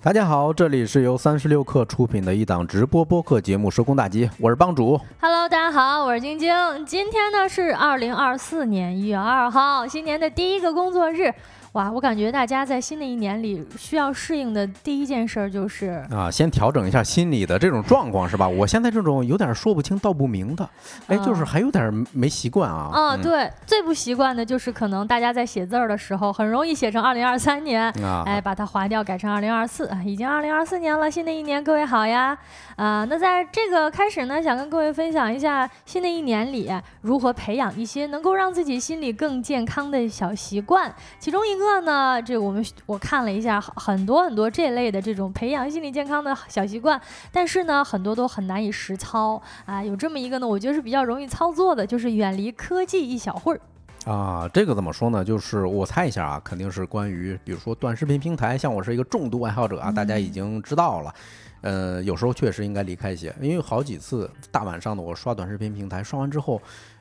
大家好，这里是由三十六克出品的一档直播播客节目《收工大吉》，我是帮主。Hello，大家好，我是晶晶。今天呢是二零二四年一月二号，新年的第一个工作日。哇，我感觉大家在新的一年里需要适应的第一件事儿就是啊，先调整一下心理的这种状况是吧？我现在这种有点说不清道不明的，哎，就是还有点没习惯啊。啊，对，最不习惯的就是可能大家在写字儿的时候，很容易写成二零二三年，啊，哎，把它划掉，改成二零二四，啊，已经二零二四年了，新的一年各位好呀！啊，那在这个开始呢，想跟各位分享一下新的一年里如何培养一些能够让自己心理更健康的小习惯。其中一个呢，这我们我看了一下，很多很多这类的这种培养心理健康的小习惯，但是呢，很多都很难以实操啊。有这么一个呢，我觉得是比较容易操作的，就是远离科技一小会儿。啊，这个怎么说呢？就是我猜一下啊，肯定是关于，比如说短视频平台，像我是一个重度爱好者啊，大家已经知道了。呃，有时候确实应该离开一些，因为好几次大晚上的我刷短视频平台，刷完之后。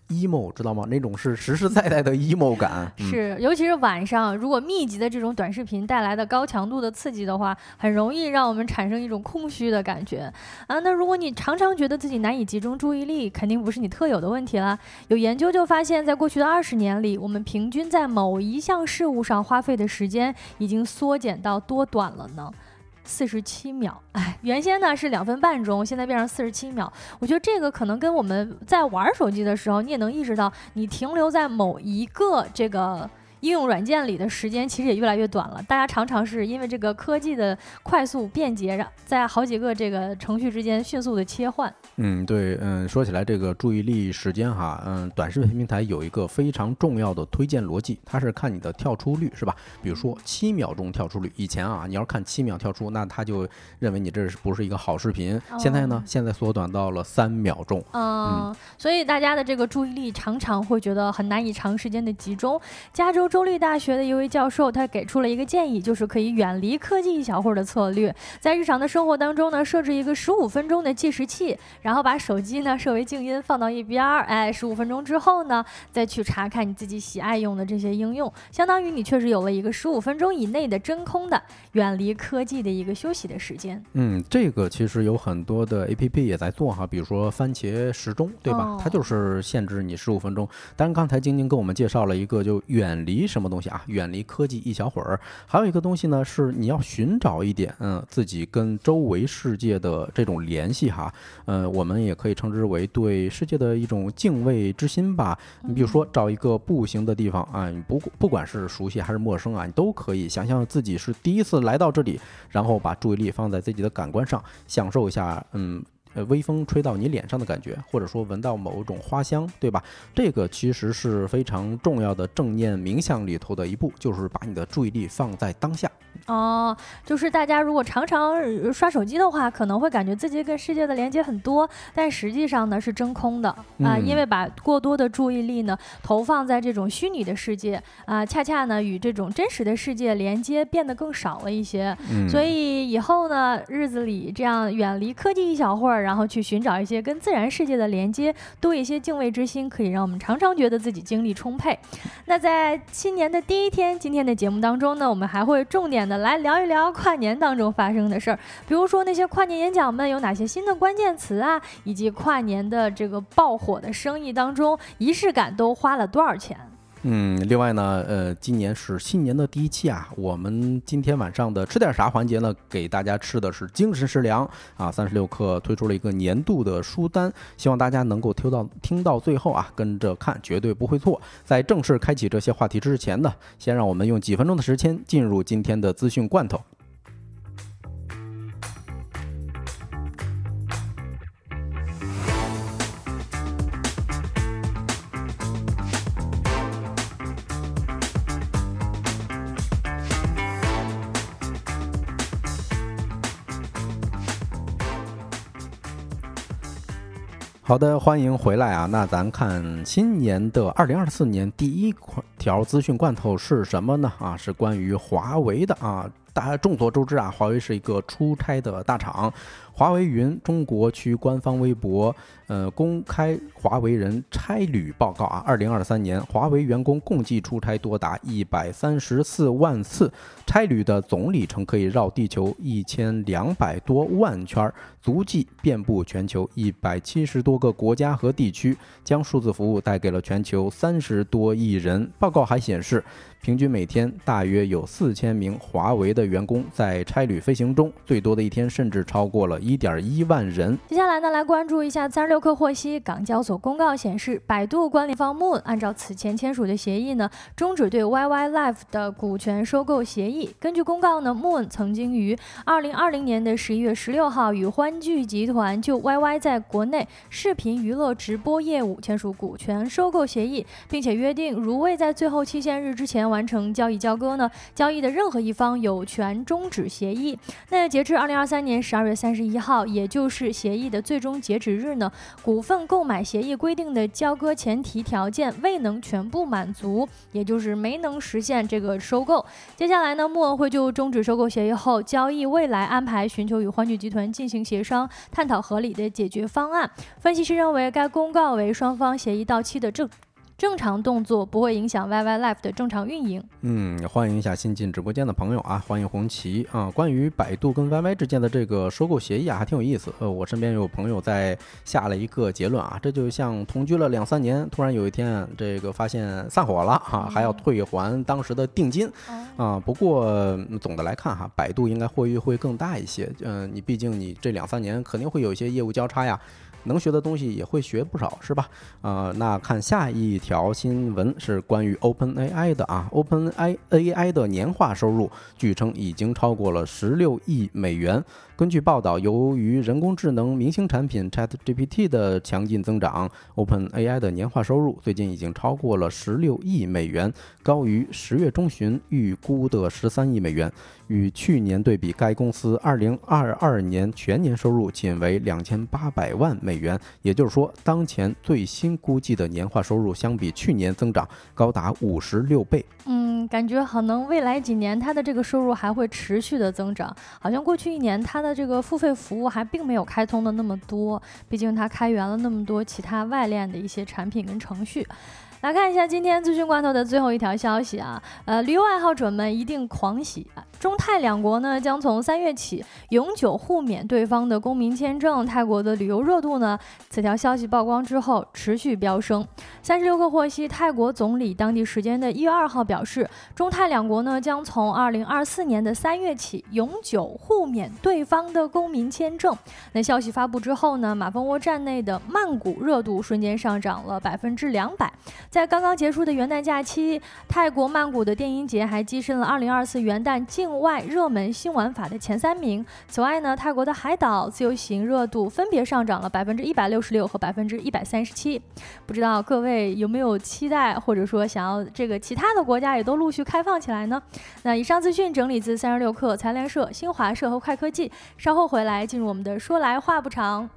Emo 知道吗？那种是实实在在的 emo 感，嗯、是，尤其是晚上，如果密集的这种短视频带来的高强度的刺激的话，很容易让我们产生一种空虚的感觉啊。那如果你常常觉得自己难以集中注意力，肯定不是你特有的问题啦。有研究就发现，在过去的二十年里，我们平均在某一项事物上花费的时间已经缩减到多短了呢？四十七秒，哎，原先呢是两分半钟，现在变成四十七秒。我觉得这个可能跟我们在玩手机的时候，你也能意识到，你停留在某一个这个应用软件里的时间其实也越来越短了。大家常常是因为这个科技的快速便捷，让在好几个这个程序之间迅速的切换。嗯，对，嗯，说起来这个注意力时间哈，嗯，短视频平台有一个非常重要的推荐逻辑，它是看你的跳出率，是吧？比如说七秒钟跳出率，以前啊，你要是看七秒跳出，那他就认为你这是不是一个好视频。哦、现在呢，现在缩短到了三秒钟。嗯，所以大家的这个注意力常常会觉得很难以长时间的集中。加州州立大学的一位教授，他给出了一个建议，就是可以远离科技一小会儿的策略，在日常的生活当中呢，设置一个十五分钟的计时器。然后把手机呢设为静音，放到一边儿。哎，十五分钟之后呢，再去查看你自己喜爱用的这些应用，相当于你确实有了一个十五分钟以内的真空的远离科技的一个休息的时间。嗯，这个其实有很多的 A P P 也在做哈，比如说番茄时钟，对吧？它就是限制你十五分钟。当然，刚才晶晶跟我们介绍了一个，就远离什么东西啊？远离科技一小会儿。还有一个东西呢，是你要寻找一点，嗯，自己跟周围世界的这种联系哈。呃，我们也可以称之为对世界的一种敬畏之心吧。你比如说找一个步行的地方啊，你不不管是熟悉还是陌生啊，你都可以想象自己是第一次来到这里，然后把注意力放在自己的感官上，享受一下，嗯。微风吹到你脸上的感觉，或者说闻到某种花香，对吧？这个其实是非常重要的正念冥想里头的一步，就是把你的注意力放在当下。哦，就是大家如果常常刷手机的话，可能会感觉自己跟世界的连接很多，但实际上呢是真空的啊、呃，因为把过多的注意力呢投放在这种虚拟的世界啊、呃，恰恰呢与这种真实的世界连接变得更少了一些。嗯、所以以后呢，日子里这样远离科技一小会儿，然后去寻找一些跟自然世界的连接，多一些敬畏之心，可以让我们常常觉得自己精力充沛。那在新年的第一天，今天的节目当中呢，我们还会重点的来聊一聊跨年当中发生的事儿，比如说那些跨年演讲们有哪些新的关键词啊，以及跨年的这个爆火的生意当中，仪式感都花了多少钱。嗯，另外呢，呃，今年是新年的第一期啊，我们今天晚上的吃点啥环节呢？给大家吃的是精神食粮啊，三十六氪推出了一个年度的书单，希望大家能够听到听到最后啊，跟着看绝对不会错。在正式开启这些话题之前呢，先让我们用几分钟的时间进入今天的资讯罐头。好的，欢迎回来啊！那咱看新年的二零二四年第一条资讯罐头是什么呢？啊，是关于华为的啊。大家众所周知啊，华为是一个出差的大厂。华为云中国区官方微博，呃，公开华为人差旅报告啊，二零二三年华为员工共计出差多达一百三十四万次，差旅的总里程可以绕地球一千两百多万圈，足迹遍布全球一百七十多个国家和地区，将数字服务带给了全球三十多亿人。报告还显示，平均每天大约有四千名华为的员工在差旅飞行中，最多的一天甚至超过了。一点一万人。接下来呢，来关注一下三十六氪获悉，港交所公告显示，百度管理方 Moon 按照此前签署的协议呢，终止对 YY Live 的股权收购协议。根据公告呢，Moon 曾经于二零二零年的十一月十六号与欢聚集团就 YY 在国内视频娱乐直播业务签署股权收购协议，并且约定，如未在最后期限日之前完成交易交割呢，交易的任何一方有权终止协议。那截至二零二三年十二月三十一。号，也就是协议的最终截止日呢？股份购买协议规定的交割前提条件未能全部满足，也就是没能实现这个收购。接下来呢，穆恩会就终止收购协议后交易未来安排，寻求与欢聚集团进行协商，探讨合理的解决方案。分析师认为，该公告为双方协议到期的正。正常动作不会影响 YY Life 的正常运营。嗯，欢迎一下新进直播间的朋友啊，欢迎红旗啊。关于百度跟 YY 之间的这个收购协议啊，还挺有意思。呃，我身边有朋友在下了一个结论啊，这就像同居了两三年，突然有一天这个发现散伙了啊，还要退还当时的定金啊。不过总的来看哈，百度应该获益会更大一些。嗯，你毕竟你这两三年肯定会有一些业务交叉呀。能学的东西也会学不少，是吧？呃，那看下一条新闻是关于 OpenAI 的啊，OpenAI 的年化收入据称已经超过了十六亿美元。根据报道，由于人工智能明星产品 ChatGPT 的强劲增长，OpenAI 的年化收入最近已经超过了十六亿美元，高于十月中旬预估的十三亿美元。与去年对比，该公司二零二二年全年收入仅为两千八百万美元，也就是说，当前最新估计的年化收入相比去年增长高达五十六倍。嗯，感觉可能未来几年它的这个收入还会持续的增长，好像过去一年它的。这个付费服务还并没有开通的那么多，毕竟它开源了那么多其他外链的一些产品跟程序。来看一下今天资讯罐头的最后一条消息啊，呃，旅游爱好者们一定狂喜啊！中泰两国呢将从三月起永久互免对方的公民签证，泰国的旅游热度呢，此条消息曝光之后持续飙升。三十六氪获悉，泰国总理当地时间的一月二号表示，中泰两国呢将从二零二四年的三月起永久互免对方的公民签证。那消息发布之后呢，马蜂窝站内的曼谷热度瞬间上涨了百分之两百。在刚刚结束的元旦假期，泰国曼谷的电音节还跻身了2024元旦境外热门新玩法的前三名。此外呢，泰国的海岛自由行热度分别上涨了百分之一百六十六和百分之一百三十七。不知道各位有没有期待，或者说想要这个其他的国家也都陆续开放起来呢？那以上资讯整理自三十六氪、财联社、新华社和快科技。稍后回来进入我们的说来话不长。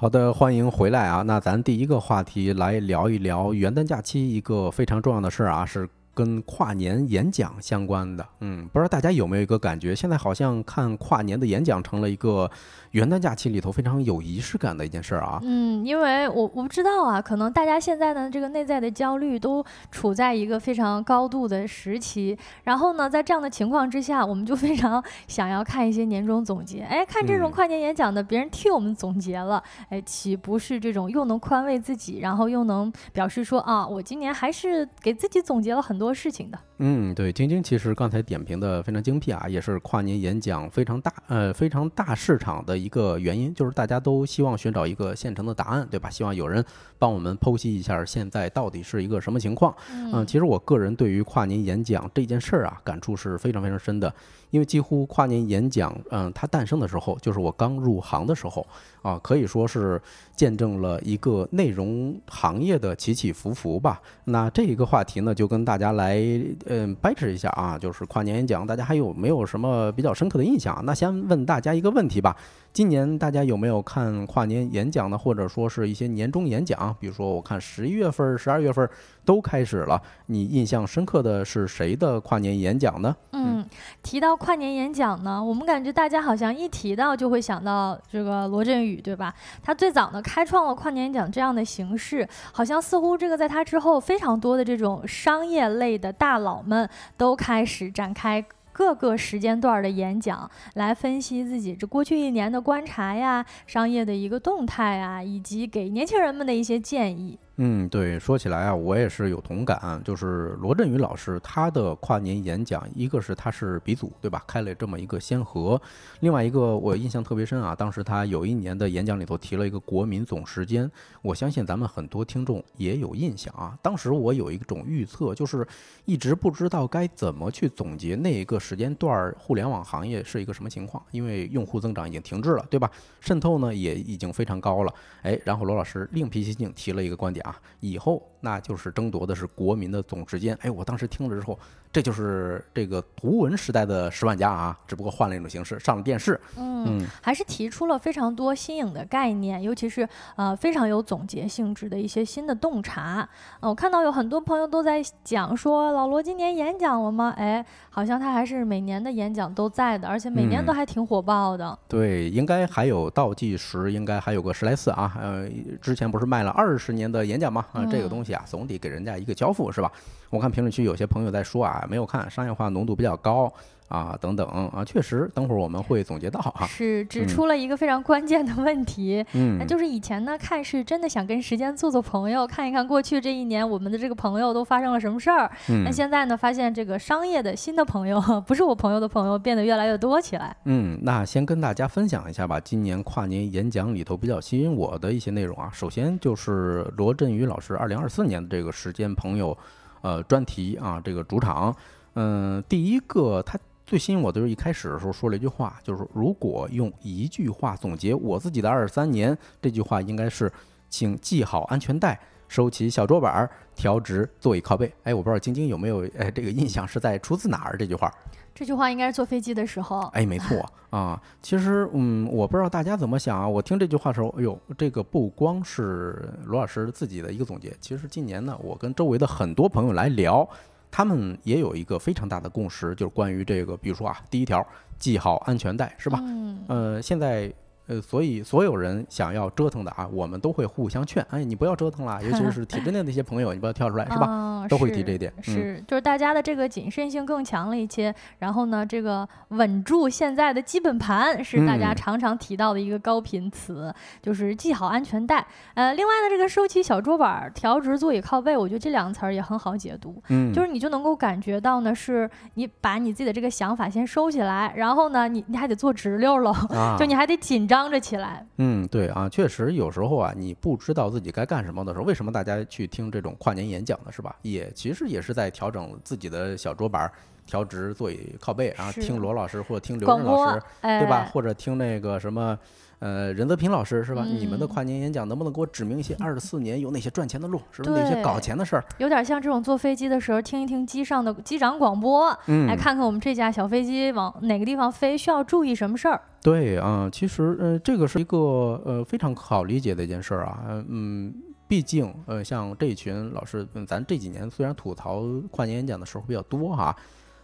好的，欢迎回来啊！那咱第一个话题来聊一聊元旦假期一个非常重要的事儿啊，是。跟跨年演讲相关的，嗯，不知道大家有没有一个感觉，现在好像看跨年的演讲成了一个元旦假期里头非常有仪式感的一件事儿啊。嗯，因为我我不知道啊，可能大家现在呢这个内在的焦虑都处在一个非常高度的时期，然后呢，在这样的情况之下，我们就非常想要看一些年终总结。哎，看这种跨年演讲的，别人替我们总结了，哎，岂不是这种又能宽慰自己，然后又能表示说啊，我今年还是给自己总结了很。多事情的。嗯，对，晶晶其实刚才点评的非常精辟啊，也是跨年演讲非常大呃非常大市场的一个原因，就是大家都希望寻找一个现成的答案，对吧？希望有人帮我们剖析一下现在到底是一个什么情况。嗯，其实我个人对于跨年演讲这件事儿啊，感触是非常非常深的。因为几乎跨年演讲，嗯，它诞生的时候就是我刚入行的时候，啊，可以说是见证了一个内容行业的起起伏伏吧。那这一个话题呢，就跟大家来，嗯，掰扯一下啊，就是跨年演讲，大家还有没有什么比较深刻的印象？那先问大家一个问题吧。今年大家有没有看跨年演讲呢？或者说是一些年终演讲？比如说，我看十一月份、十二月份都开始了。你印象深刻的是谁的跨年演讲呢？嗯，提到跨年演讲呢，我们感觉大家好像一提到就会想到这个罗振宇，对吧？他最早呢开创了跨年演讲这样的形式，好像似乎这个在他之后，非常多的这种商业类的大佬们都开始展开。各个时间段的演讲，来分析自己这过去一年的观察呀，商业的一个动态啊，以及给年轻人们的一些建议。嗯，对，说起来啊，我也是有同感。就是罗振宇老师他的跨年演讲，一个是他是鼻祖，对吧？开了这么一个先河。另外一个我印象特别深啊，当时他有一年的演讲里头提了一个国民总时间，我相信咱们很多听众也有印象啊。当时我有一种预测，就是一直不知道该怎么去总结那一个时间段互联网行业是一个什么情况，因为用户增长已经停滞了，对吧？渗透呢也已经非常高了。哎，然后罗老师另辟蹊径提了一个观点啊啊。以后那就是争夺的是国民的总时间。哎，我当时听了之后，这就是这个图文时代的十万加啊，只不过换了一种形式，上了电视。嗯，还是提出了非常多新颖的概念，尤其是呃非常有总结性质的一些新的洞察。我看到有很多朋友都在讲说，老罗今年演讲了吗？哎，好像他还是每年的演讲都在的，而且每年都还挺火爆的。对，应该还有倒计时，应该还有个十来次啊。呃，之前不是卖了二十年的演讲吗？啊，这个东西啊，总得给人家一个交付，是吧？我看评论区有些朋友在说啊，没有看，商业化浓度比较高。啊，等等啊，确实，等会儿我们会总结到哈。是指出了一个非常关键的问题，嗯，那就是以前呢看是真的想跟时间做做朋友，看一看过去这一年我们的这个朋友都发生了什么事儿。嗯，那现在呢，发现这个商业的新的朋友，不是我朋友的朋友，变得越来越多起来。嗯，那先跟大家分享一下吧，今年跨年演讲里头比较吸引我的一些内容啊，首先就是罗振宇老师二零二四年的这个时间朋友，呃，专题啊，这个主场，嗯，第一个他。最吸引我的就是一开始的时候说了一句话，就是如果用一句话总结我自己的二十三年，这句话应该是，请系好安全带，收起小桌板，调直座椅靠背。哎，我不知道晶晶有没有哎这个印象是在出自哪儿这句话？这句话应该是坐飞机的时候。哎，没错 啊。其实嗯，我不知道大家怎么想啊。我听这句话的时候，哎呦，这个不光是罗老师自己的一个总结，其实今年呢，我跟周围的很多朋友来聊。他们也有一个非常大的共识，就是关于这个，比如说啊，第一条系好安全带，是吧？嗯。呃，现在呃，所以所有人想要折腾的啊，我们都会互相劝，哎，你不要折腾了，尤其是体制内的一些朋友，你不要跳出来，是吧？都会提这一点。是，就是大家的这个谨慎性更强了一些。然后呢，这个稳住现在的基本盘是大家常常提到的一个高频词，就是系好安全带。呃，另外呢，这个收起小桌板，调直座椅靠背，我觉得这两个词儿也很好解读。嗯，就是你就能够感觉到呢，是你把你自己的这个想法先收起来，然后呢，你你还得坐直溜了，就你还得紧张着起来。嗯，对啊，确实有时候啊，你不知道自己该干什么的时候，为什么大家去听这种跨年演讲呢？是吧？也其实也是在调整自己的小桌板，调直座椅靠背，然后听罗老师或者听刘润老师，对吧？或者听那个什么。呃，任泽平老师是吧？你们的跨年演讲能不能给我指明一些二十四年有哪些赚钱的路，是不是哪些搞钱的事儿？有点像这种坐飞机的时候听一听机上的机长广播，嗯来看看我们这架小飞机往哪个地方飞，需要注意什么事儿？对啊，其实呃，这个是一个呃非常好理解的一件事儿啊。嗯，毕竟呃，像这一群老师，嗯咱这几年虽然吐槽跨年演讲的时候比较多哈。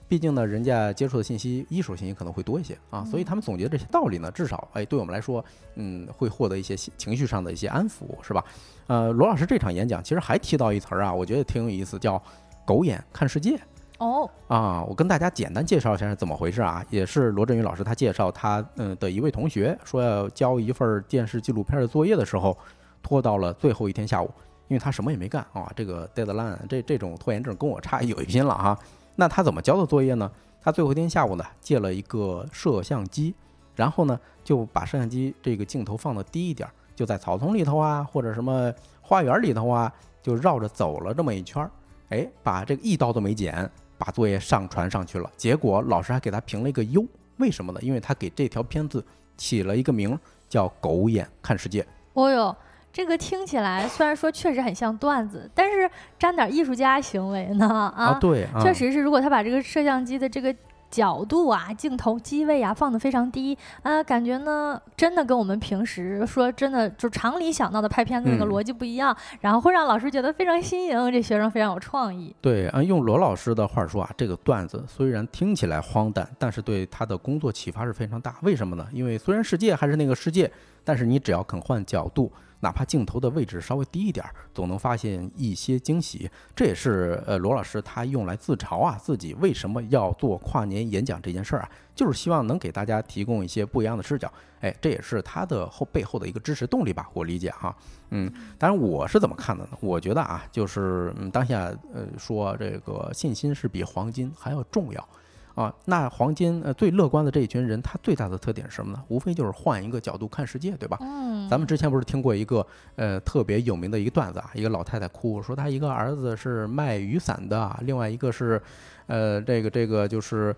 毕竟呢，人家接触的信息一手信息可能会多一些啊，所以他们总结这些道理呢，至少哎，对我们来说，嗯，会获得一些情绪上的一些安抚，是吧？呃，罗老师这场演讲其实还提到一词儿啊，我觉得挺有意思，叫“狗眼看世界”。哦，啊，我跟大家简单介绍一下是怎么回事啊，也是罗振宇老师他介绍他嗯的一位同学说要交一份电视纪录片的作业的时候，拖到了最后一天下午。因为他什么也没干啊，这个 deadline 这这种拖延症跟我差有一拼了哈。那他怎么交的作业呢？他最后一天下午呢，借了一个摄像机，然后呢就把摄像机这个镜头放的低一点，就在草丛里头啊，或者什么花园里头啊，就绕着走了这么一圈儿，哎，把这个一刀都没剪，把作业上传上去了。结果老师还给他评了一个优，为什么呢？因为他给这条片子起了一个名叫“狗眼看世界”。哦哟，这个听起来虽然说确实很像段子，但是沾点艺术家行为呢啊，对，啊确实是，如果他把这个摄像机的这个角度啊、镜头机位啊放得非常低，啊，感觉呢真的跟我们平时说真的就常理想到的拍片子那个嗯逻辑不一样，然后会让老师觉得非常新颖，这学生非常有创意。对，啊用罗老师的话说啊，这个段子虽然听起来荒诞，但是对他的工作启发是非常大。为什么呢？因为虽然世界还是那个世界，但是你只要肯换角度，哪怕镜头的位置稍微低一点儿，总能发现一些惊喜。这也是呃罗老师他用来自嘲啊自己为什么要做跨年演讲这件事儿啊，就是希望能给大家提供一些不一样的视角。哎，这也是他的后背后的一个支持动力吧，我理解哈。嗯，当然我是怎么看的呢？我觉得啊，就是嗯，当下呃说这个信心是比黄金还要重要啊。那黄金呃最乐观的这一群人，他最大的特点是什么呢？无非就是换一个角度看世界，对吧？嗯，咱们之前不是听过一个呃特别有名的一个段子啊，一个老太太哭说她一个儿子是卖雨伞的，另外一个是呃这个这个就是。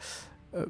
呃，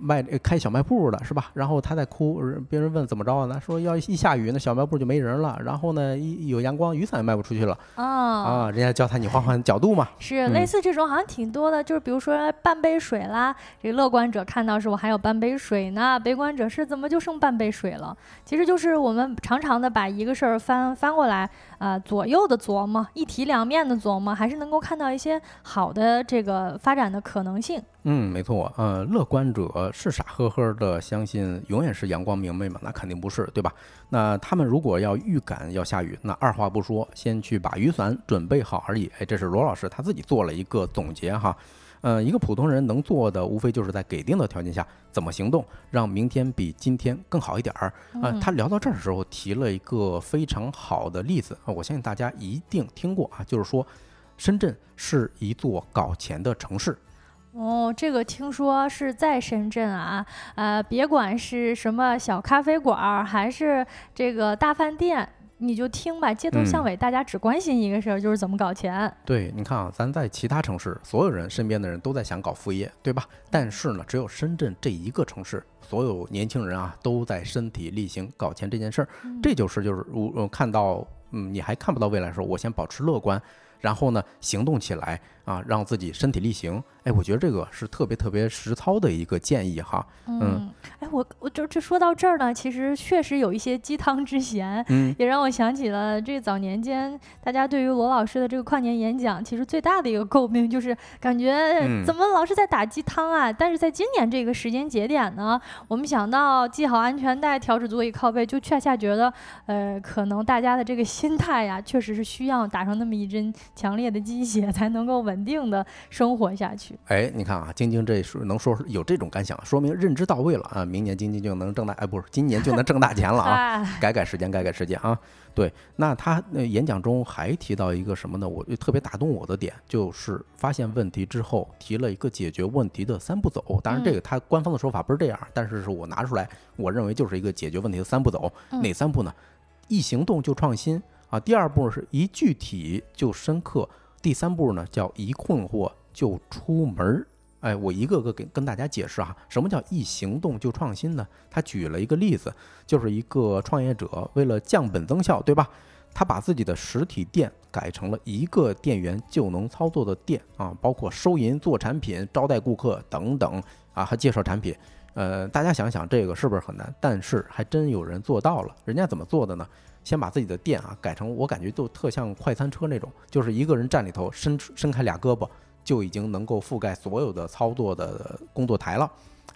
卖开小卖部的是吧？然后他在哭，别人问怎么着呢？说要一下雨，那小卖部就没人了。然后呢，一有阳光，雨伞也卖不出去了啊。啊。人家教他你换换角度嘛。嗯是类似这种好像挺多的，就是比如说半杯水啦，这个乐观者看到是我还有半杯水呢，悲观者是怎么就剩半杯水了？其实就是我们常常的把一个事儿翻翻过来，啊，左右的琢磨，一体两面的琢磨，还是能够看到一些好的这个发展的可能性。嗯，没错，呃，乐观者是傻呵呵的相信永远是阳光明媚嘛？那肯定不是，对吧？那他们如果要预感要下雨，那二话不说，先去把雨伞准备好而已。哎，这是罗老师他自己做了一个总结哈。呃，一个普通人能做的，无非就是在给定的条件下怎么行动，让明天比今天更好一点儿。啊、嗯他聊到这儿的时候提了一个非常好的例子啊，我相信大家一定听过啊，就是说，深圳是一座搞钱的城市。哦，这个听说是在深圳啊，呃，别管是什么小咖啡馆儿，还是这个大饭店，你就听吧，街头巷嗯尾，大家只关心一个事儿，就是怎么搞钱。对，你看啊，咱在其他城市，所有人身边的人都在想搞副业，对吧？但是呢，只有深圳这一个城市，所有年轻人啊都在身体力行搞钱这件事儿。这就是就是我呃看到嗯你还看不到未来的时候，我先保持乐观，然后呢行动起来啊，让自己身体力行。哎，我觉得这个是特别特别实操的一个建议哈。嗯，哎，我我就这说到这儿呢，其实确实有一些鸡汤之嫌，嗯 也让我想起了这早年间大家对于罗老师的这个跨年演讲，其实最大的一个诟病就是感觉嗯怎么老是在打鸡汤啊？但是在今年这个时间节点呢，我们想到系好安全带、调整座椅靠背，就恰恰觉得，呃，可能大家的这个心态呀，确实是需要打上那么一针强烈的鸡血，才能够稳定的生活下去。哎，你看啊，晶晶这是能说有这种感想，说明认知到位了啊，明年晶晶就能挣大，哎，不是，今年就能挣大钱了啊。啊，改改时间，改改时间啊。对，那他那演讲中还提到一个什么呢？我就特别打动我的点，就是发现问题之后提了一个解决问题的三步走。当然，这个他官方的说法不是这样，但是是我拿出来，我认为就是一个解决问题的三步走。嗯哪三步呢？一行动就创新啊。第二步是一具体就深刻。第三步呢叫一困惑就出门儿。哎，我一个个给跟大家解释啊，什么叫一行动就创新呢？他举了一个例子，就是一个创业者为了降本增效，对吧？他把自己的实体店改成了一个店员就能操作的店啊，包括收银、做产品、招待顾客等等啊，还介绍产品。呃，大家想想这个是不是很难？但是还真有人做到了。人家怎么做的呢？先把自己的店啊改成，我感觉就特像快餐车那种，就是一个人站里头伸伸开俩胳膊，就已经能够覆盖所有的操作的工作台了。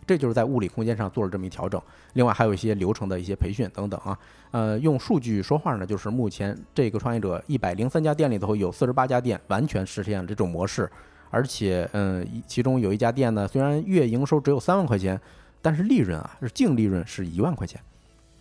这就是在物理空间上做了这么一调整。另外还有一些流程的一些培训等等啊。呃，用数据说话呢，就是目前这个创业者一百零三家店里头有四十八家店完全实现了这种模式，而且嗯，其中有一家店呢，虽然月营收只有三万块钱，但是利润啊是净利润是一万块钱。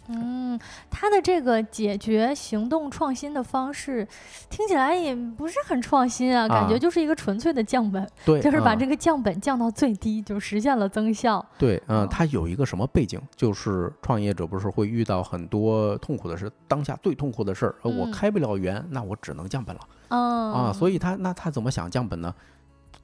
嗯，他的这个解决行动创新的方式，听起来也不是很创新啊，感觉就是一个纯粹的降本，对，就是把这个降本降到最低，就实现了增效。对，嗯，他有一个什么背景？就是创业者不是会遇到很多痛苦的事，当下最痛苦的事儿，我开不了源，那我只能降本了。嗯啊，所以他那他怎么想降本呢？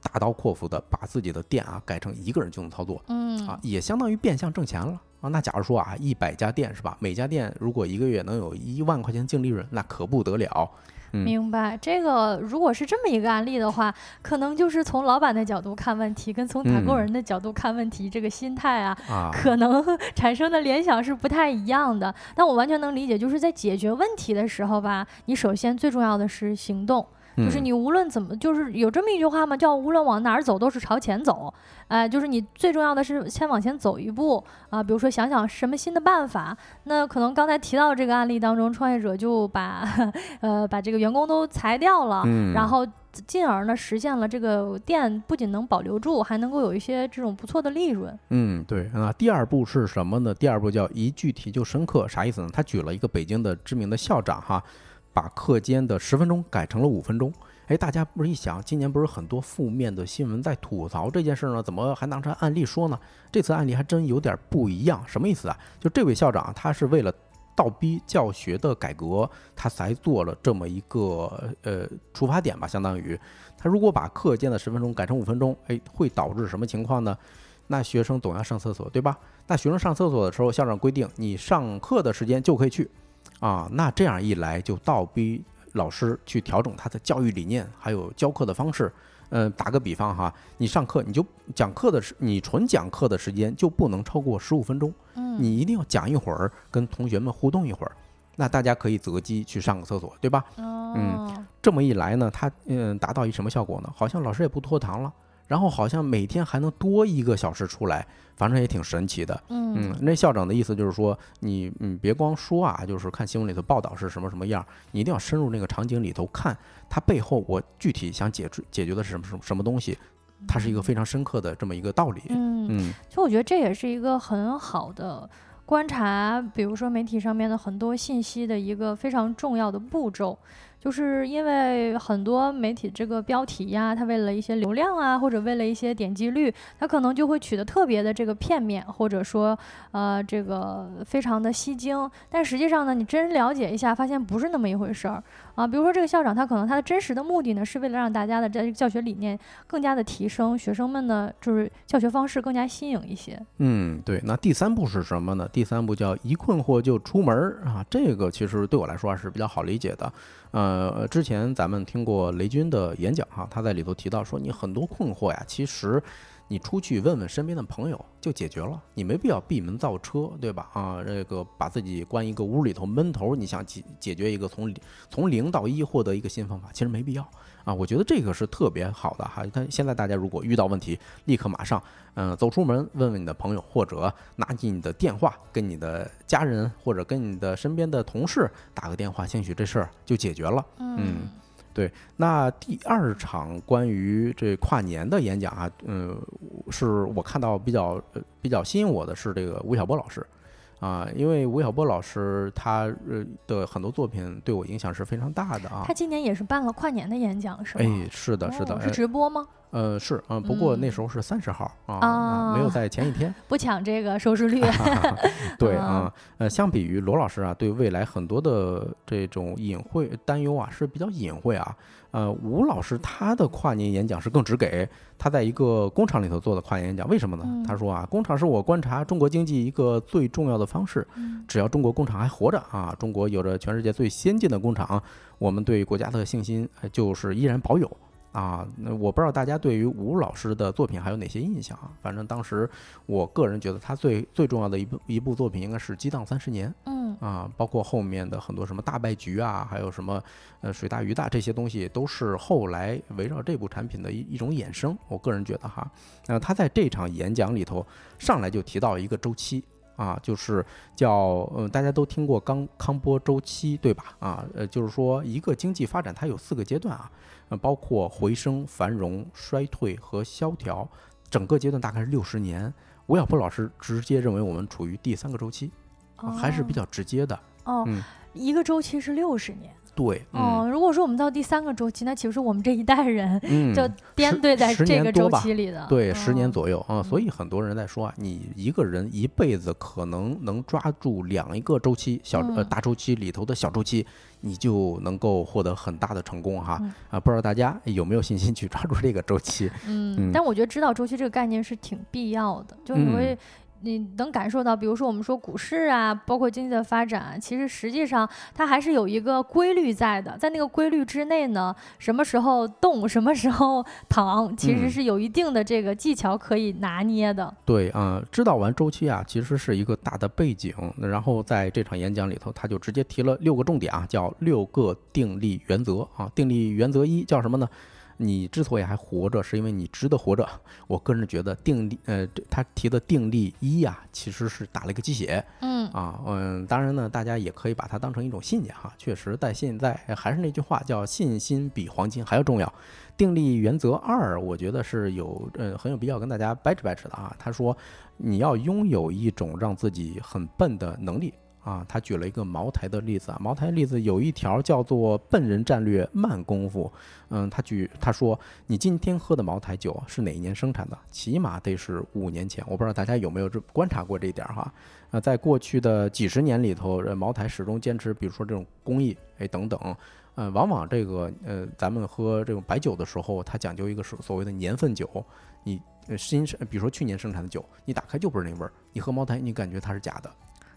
大刀阔斧的把自己的店啊改成一个人就能操作，嗯啊，也相当于变相挣钱了啊。那假如说啊，一百家店是吧？每家店如果一个月能有一万块钱净利润，那可不得了。明白这个，如果是这么一个案例的话，可能就是从老板的角度看问题，跟从打工人的角度看问题，这个心态啊，可能 产生的联想是不太一样的。但我完全能理解，就是在解决问题的时候吧，你首先最重要的是行动。就是你无论怎么，就是有这么一句话嘛，叫无论往哪儿走都是朝前走，哎，就是你最重要的是先往前走一步啊。比如说想想什么新的办法，那可能刚才提到这个案例当中，创业者就把 呃把这个员工都裁掉了，然后进而呢实现了这个店不仅能保留住，还能够有一些这种不错的利润。嗯，对啊。第二步是什么呢？第二步叫一具体就深刻，啥意思呢？他举了一个北京的知名的校长哈。把课间的十分钟改成了五分钟，哎，大家不是一想，今年不是很多负面的新闻在吐槽这件事儿呢？怎么还拿成案例说呢？这次案例还真有点不一样，什么意思啊？就这位校长，他是为了倒逼教学的改革，他才做了这么一个呃出发点吧，相当于他如果把课间的十分钟改成五分钟，哎，会导致什么情况呢？那学生总要上厕所，对吧？那学生上厕所的时候，校长规定你上课的时间就可以去。啊，那这样一来就倒逼老师去调整他的教育理念，还有教课的方式。嗯，打个比方哈，你上课你就讲课的时，你纯讲课的时间就不能超过十五分钟。嗯，你一定要讲一会儿，跟同学们互动一会儿。那大家可以择机去上个厕所，对吧？哦，嗯，这么一来呢，他嗯达到一什么效果呢？好像老师也不拖堂了。然后好像每天还能多一个小时出来，反正也挺神奇的。嗯，那校长的意思就是说，你嗯别光说啊，就是看新闻里头报道是什么什么样，你一定要深入那个场景里头看，它背后我具体想解决解决的是什么什么什么东西，它是一个非常深刻的这么一个道理。嗯嗯，其实我觉得这也是一个很好的观察，比如说媒体上面的很多信息的一个非常重要的步骤。就是因为很多媒体这个标题呀，它为了一些流量啊，或者为了一些点击率，它可能就会取得特别的这个片面，或者说呃这个非常的吸睛。但实际上呢，你真了解一下，发现不是那么一回事儿啊。比如说这个校长，他可能他的真实的目的呢，是为了让大家的这个教学理念更加的提升，学生们呢就是教学方式更加新颖一些。嗯，对。那第三步是什么呢？第三步叫一困惑就出门儿啊，这个其实对我来说还是比较好理解的。呃，之前咱们听过雷军的演讲哈，他在里头提到说，你很多困惑呀，其实你出去问问身边的朋友就解决了，你没必要闭门造车，对吧？啊，这个把自己关一个屋里头闷头，你想解解决一个从从零到一获得一个新方法，其实没必要。啊，我觉得这个是特别好的哈。但现在大家如果遇到问题，立刻马上，嗯，走出门问问你的朋友，或者拿起你的电话跟你的家人或者跟你的身边的同事打个电话，兴许这事儿就解决了。嗯，对。那第二场关于这跨年的演讲啊，嗯，是我看到比较比较吸引我的是这个吴晓波老师。啊，因为吴晓波老师他呃的很多作品对我影响是非常大的啊。他今年也是办了跨年的演讲，是吗？哎，是的，是的。是直播吗？呃，是，嗯，不过那时候是三十号啊，没有在前一天。不抢这个收视率。对啊，呃，相比于罗老师啊，对未来很多的这种隐晦担忧啊，是比较隐晦啊。呃，吴老师他的跨年演讲是更直给，他在一个工厂里头做的跨年演讲，为什么呢？他说啊，工厂是我观察中国经济一个最重要的方式，只要中国工厂还活着啊，中国有着全世界最先进的工厂，我们对国家的信心就是依然保有。啊，那我不知道大家对于吴老师的作品还有哪些印象啊？反正当时我个人觉得他最最重要的一部一部作品应该是《激荡三十年》。嗯啊，包括后面的很多什么大败局啊，还有什么呃水大鱼大这些东西，都是后来围绕这部产品的一一种衍生。我个人觉得哈，那他在这场演讲里头上来就提到一个周期啊，就是叫呃大家都听过康康波周期对吧？啊呃就是说一个经济发展它有四个阶段啊。包括回升、繁荣、衰退和萧条，整个阶段大概是六十年。吴晓波老师直接认为我们处于第三个周期。还是比较直接的。哦，嗯一个周期是六十年。对，哦，如果说我们到第三个周期，那岂不是我们这一代人嗯，就编队在这个周期里的？对，十年嗯左右啊，所以很多人在说啊，你一个人一辈子可能能抓住两一个周期小呃嗯大周期里头的小周期，你就能够获得很大的成功哈嗯啊！不知道大家有没有信心去抓住这个周期？嗯，嗯但我觉得知道周期这个概念是挺必要的，就你嗯会。你能感受到，比如说我们说股市啊，包括经济的发展啊，其实实际上它还是有一个规律在的，在那个规律之内呢，什么时候动，什么时候躺，其实嗯是有一定的这个技巧可以拿捏的。对啊、知道完周期啊，其实是一个大的背景。然后在这场演讲里头，他就直接提了六个重点啊，叫六个定力原则啊。定力原则一叫什么呢？你之所以还活着，是因为你值得活着。我个人觉得定力，呃，他提的定力一呀、其实是打了一个鸡血嗯啊。嗯，当然呢，大家也可以把它当成一种信念哈。确实，在现在还是那句话，叫信心比黄金还要重要。定力原则二，我觉得是有呃很有必要跟大家掰扯掰扯的啊。他说，你要拥有一种让自己很笨的能力啊。他举了一个茅台的例子啊，茅台例子有一条叫做“笨人战略慢功夫”。嗯，他举他说，你今天喝的茅台酒是哪一年生产的？起码得是五年前。我不知道大家有没有这观察过这一点哈。呃，在过去的几十年里头，呃茅台始终坚持，比如说这种工艺，哎等等。呃，往往这个呃，咱们喝这种白酒的时候，它讲究一个是所谓的年份酒。你呃新生，比如说去年生产的酒，你打开就不是那味儿。你喝茅台，你感觉它是假的。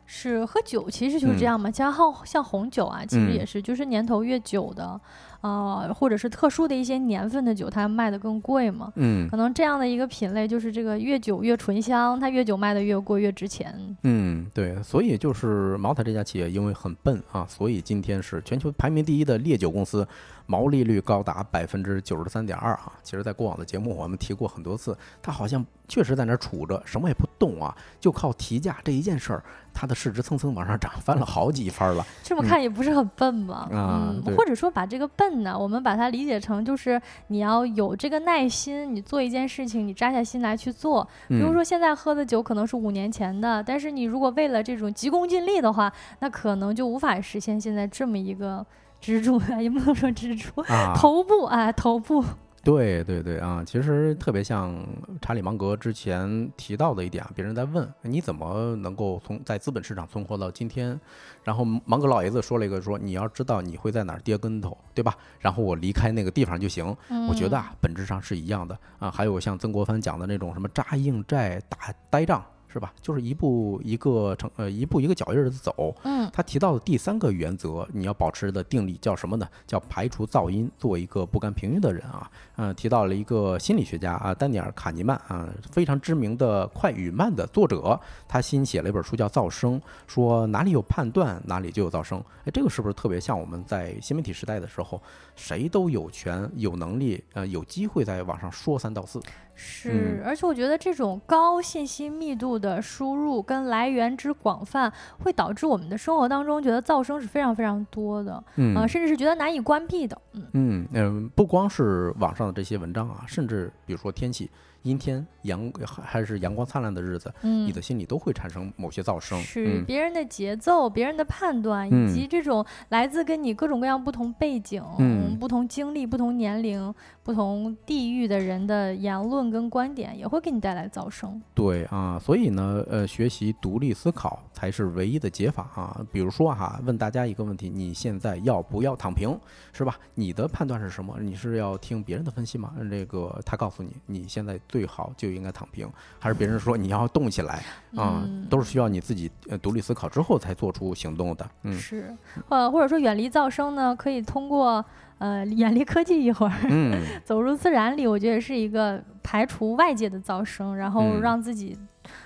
是喝酒其实就是这嗯样嘛，加上像红酒啊，其实嗯也是，就是年头越久的，呃，或者是特殊的一些年份的酒，它卖的更贵嘛。嗯可能这样的一个品类，就是这个越久越醇香，它越久卖的越贵越值钱。嗯，对，所以就是茅台这家企业因为很笨啊，所以今天是全球排名第一的烈酒公司，毛利率高达百分之九十三点二啊。其实，在过往的节目我们提过很多次，它好像确实在那儿杵着，什么也不动啊，就靠提价这一件事儿，它的市值蹭蹭往上涨，翻了好几番了。这么看也不是很笨吧？嗯或者说把这个笨呢，我们把它理解成就是你要有这个耐心，你做一件事情，你扎下心来去做。比如嗯说现在喝的酒可能是五年前的，但是你如果为了这种急功近利的话，那可能就无法实现现在这么一个支柱啊，也不能说支柱，啊，头部啊，头部。对对对啊，其实特别像查理芒格之前提到的一点啊，别人在问你怎么能够从在资本市场存活到今天，然后芒格老爷子说了一个说你要知道你会在哪儿跌跟头，对吧？然后我离开那个地方就行。我觉得啊，本质上是一样的啊。还有像曾国藩讲的那种什么扎硬寨打呆仗。是吧？就是一步一个成呃一步一个脚印儿的走，嗯他提到的第三个原则，你要保持的定力叫什么呢？叫排除噪音，做一个不甘平庸的人啊。嗯、提到了一个心理学家啊，丹尼尔·卡尼曼啊，非常知名的《快与慢》的作者，他新写了一本书叫《噪声》，说哪里有判断，哪里就有噪声。哎，这个是不是特别像我们在新媒体时代的时候，谁都有权、有能力、呃，有机会在网上说三道四？是，而且我觉得这种高信息密度的输入跟来源之广泛，会导致我们的生活当中觉得噪声是非常非常多的，嗯啊，甚至是觉得难以关闭的。嗯，嗯嗯，不光是网上的这些文章啊，甚至比如说天气阴天、阳还还是阳光灿烂的日子，嗯你的心里都会产生某些噪声。是嗯别人的节奏、别人的判断，嗯以及这种来自跟你各种各样不同背景、嗯不同经历、不同年龄、不同地域的人的言论跟观点，也会给你带来噪声。对啊，所以呢，呃，学习独立思考才是唯一的解法啊。比如说哈，问大家一个问题：你现在要不要躺平，是吧？你的判断是什么？你是要听别人的分析吗？嗯这个他告诉你，你现在最好就应该躺平，还是别人说你要动起来啊？嗯都是需要你自己呃独立思考之后才做出行动的。嗯是，呃，或者说远离噪声呢，可以通过呃远离科技一会儿，嗯。走入自然里，我觉得是一个排除外界的噪声，然后嗯让自己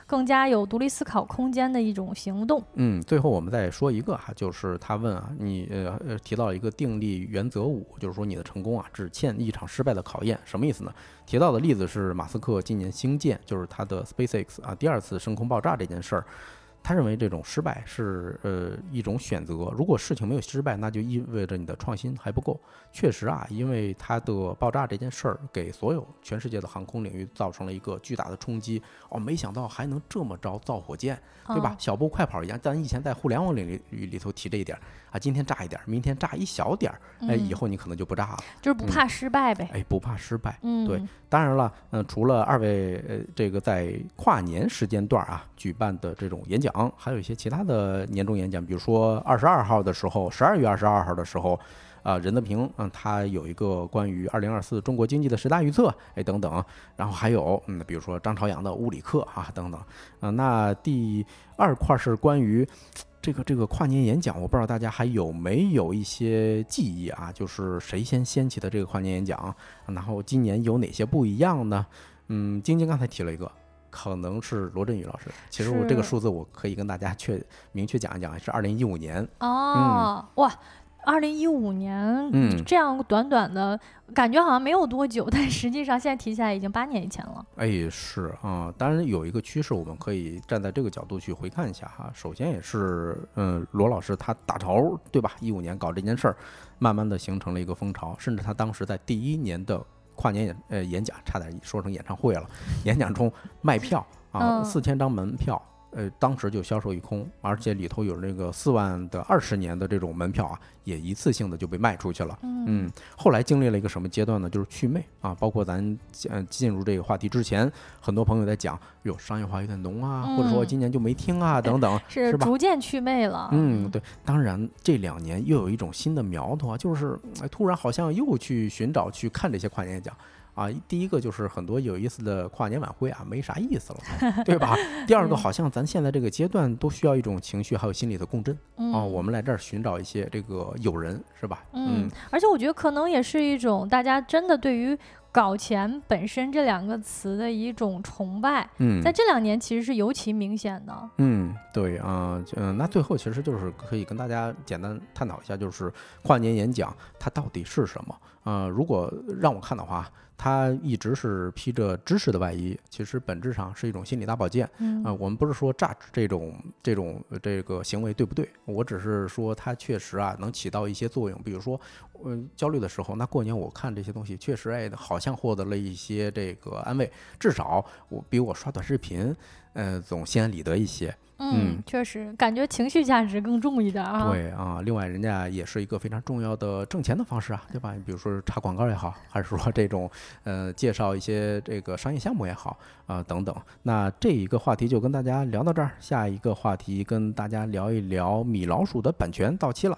更加有独立思考空间的一种行动。嗯，最后我们再说一个哈，就是他问啊，你呃提到了一个定力原则五，就是说你的成功啊只欠一场失败的考验，什么意思呢？提到的例子是马斯克今年星舰，就是他的 SpaceX 啊第二次升空爆炸这件事儿。他认为这种失败是呃一种选择，如果事情没有失败，那就意味着你的创新还不够。确实啊，因为它的爆炸这件事儿，给所有全世界的航空领域造成了一个巨大的冲击。哦，没想到还能这么着造火箭，对吧？小步快跑一样，咱以前在互联网领域里头提这一点啊，今天炸一点，明天炸一小点儿，哎，以后你可能就不炸了，就是不怕失败呗。哎，不怕失败。嗯，对。当然了，嗯，除了二位呃这个在跨年时间段啊举办的这种演讲，还有一些其他的年终演讲，比如说二十二号的时候，十二月二十二号的时候。啊，任泽平，嗯，他有一个关于二零二四中国经济的十大预测，哎，等等，然后还有，嗯，比如说张朝阳的物理课啊，等等，啊，那第二块是关于这个这个跨年演讲，我不知道大家还有没有一些记忆啊？就是谁先掀起的这个跨年演讲，然后今年有哪些不一样呢？嗯，晶晶刚才提了一个，可能是罗振宇老师。其实我这个数字我可以跟大家确明确讲一讲，是二零一五年。哦，哇。二零一五年，嗯，这样短短的感觉好像没有多久，但实际上现在提起来已经八年以前了。哎，是啊，当然有一个趋势，我们可以站在这个角度去回看一下哈。首先也是，嗯，罗老师他打潮，对吧？一五年搞这件事儿，慢慢的形成了一个风潮，甚至他当时在第一年的跨年演呃演讲，差点说成演唱会了，演讲中卖票啊，四千张门票。呃，当时就销售一空，而且里头有那个四万的二十年的这种门票啊，也一次性的就被卖出去了。嗯，后来经历了一个什么阶段呢？就是祛魅啊，包括咱呃进入这个话题之前，很多朋友在讲，哟，商业化有点浓啊，或者说今年就没听啊，等等，是逐渐祛魅了。嗯，对，当然这两年又有一种新的苗头啊，就是突然好像又去寻找去看这些跨年演讲。啊，第一个就是很多有意思的跨年晚会啊，没啥意思了，对吧？第二个，好像咱现在这个阶段都需要一种情绪，还有心理的共振啊。我们来这儿寻找一些这个友人，是吧？嗯，而且我觉得可能也是一种大家真的对于“搞钱”本身这两个词的一种崇拜。嗯，在这两年其实是尤其明显的。嗯，对啊，嗯，那最后其实就是可以跟大家简单探讨一下，就是跨年演讲它到底是什么？呃，如果让我看的话。它一直是披着知识的外衣，其实本质上是一种心理大保健。嗯，我们不是说诈这种这种这个行为对不对？我只是说它确实啊能起到一些作用。比如说，嗯，焦虑的时候，那过年我看这些东西，确实哎，好像获得了一些这个安慰，至少我比我刷短视频，呃，总心安理得一些。嗯，确实感觉情绪价值更重一点啊。对啊，另外人家也是一个非常重要的挣钱的方式啊，对吧？你比如说插广告也好，还是说这种呃介绍一些这个商业项目也好啊等等。那这一个话题就跟大家聊到这儿，下一个话题跟大家聊一聊米老鼠的版权到期了。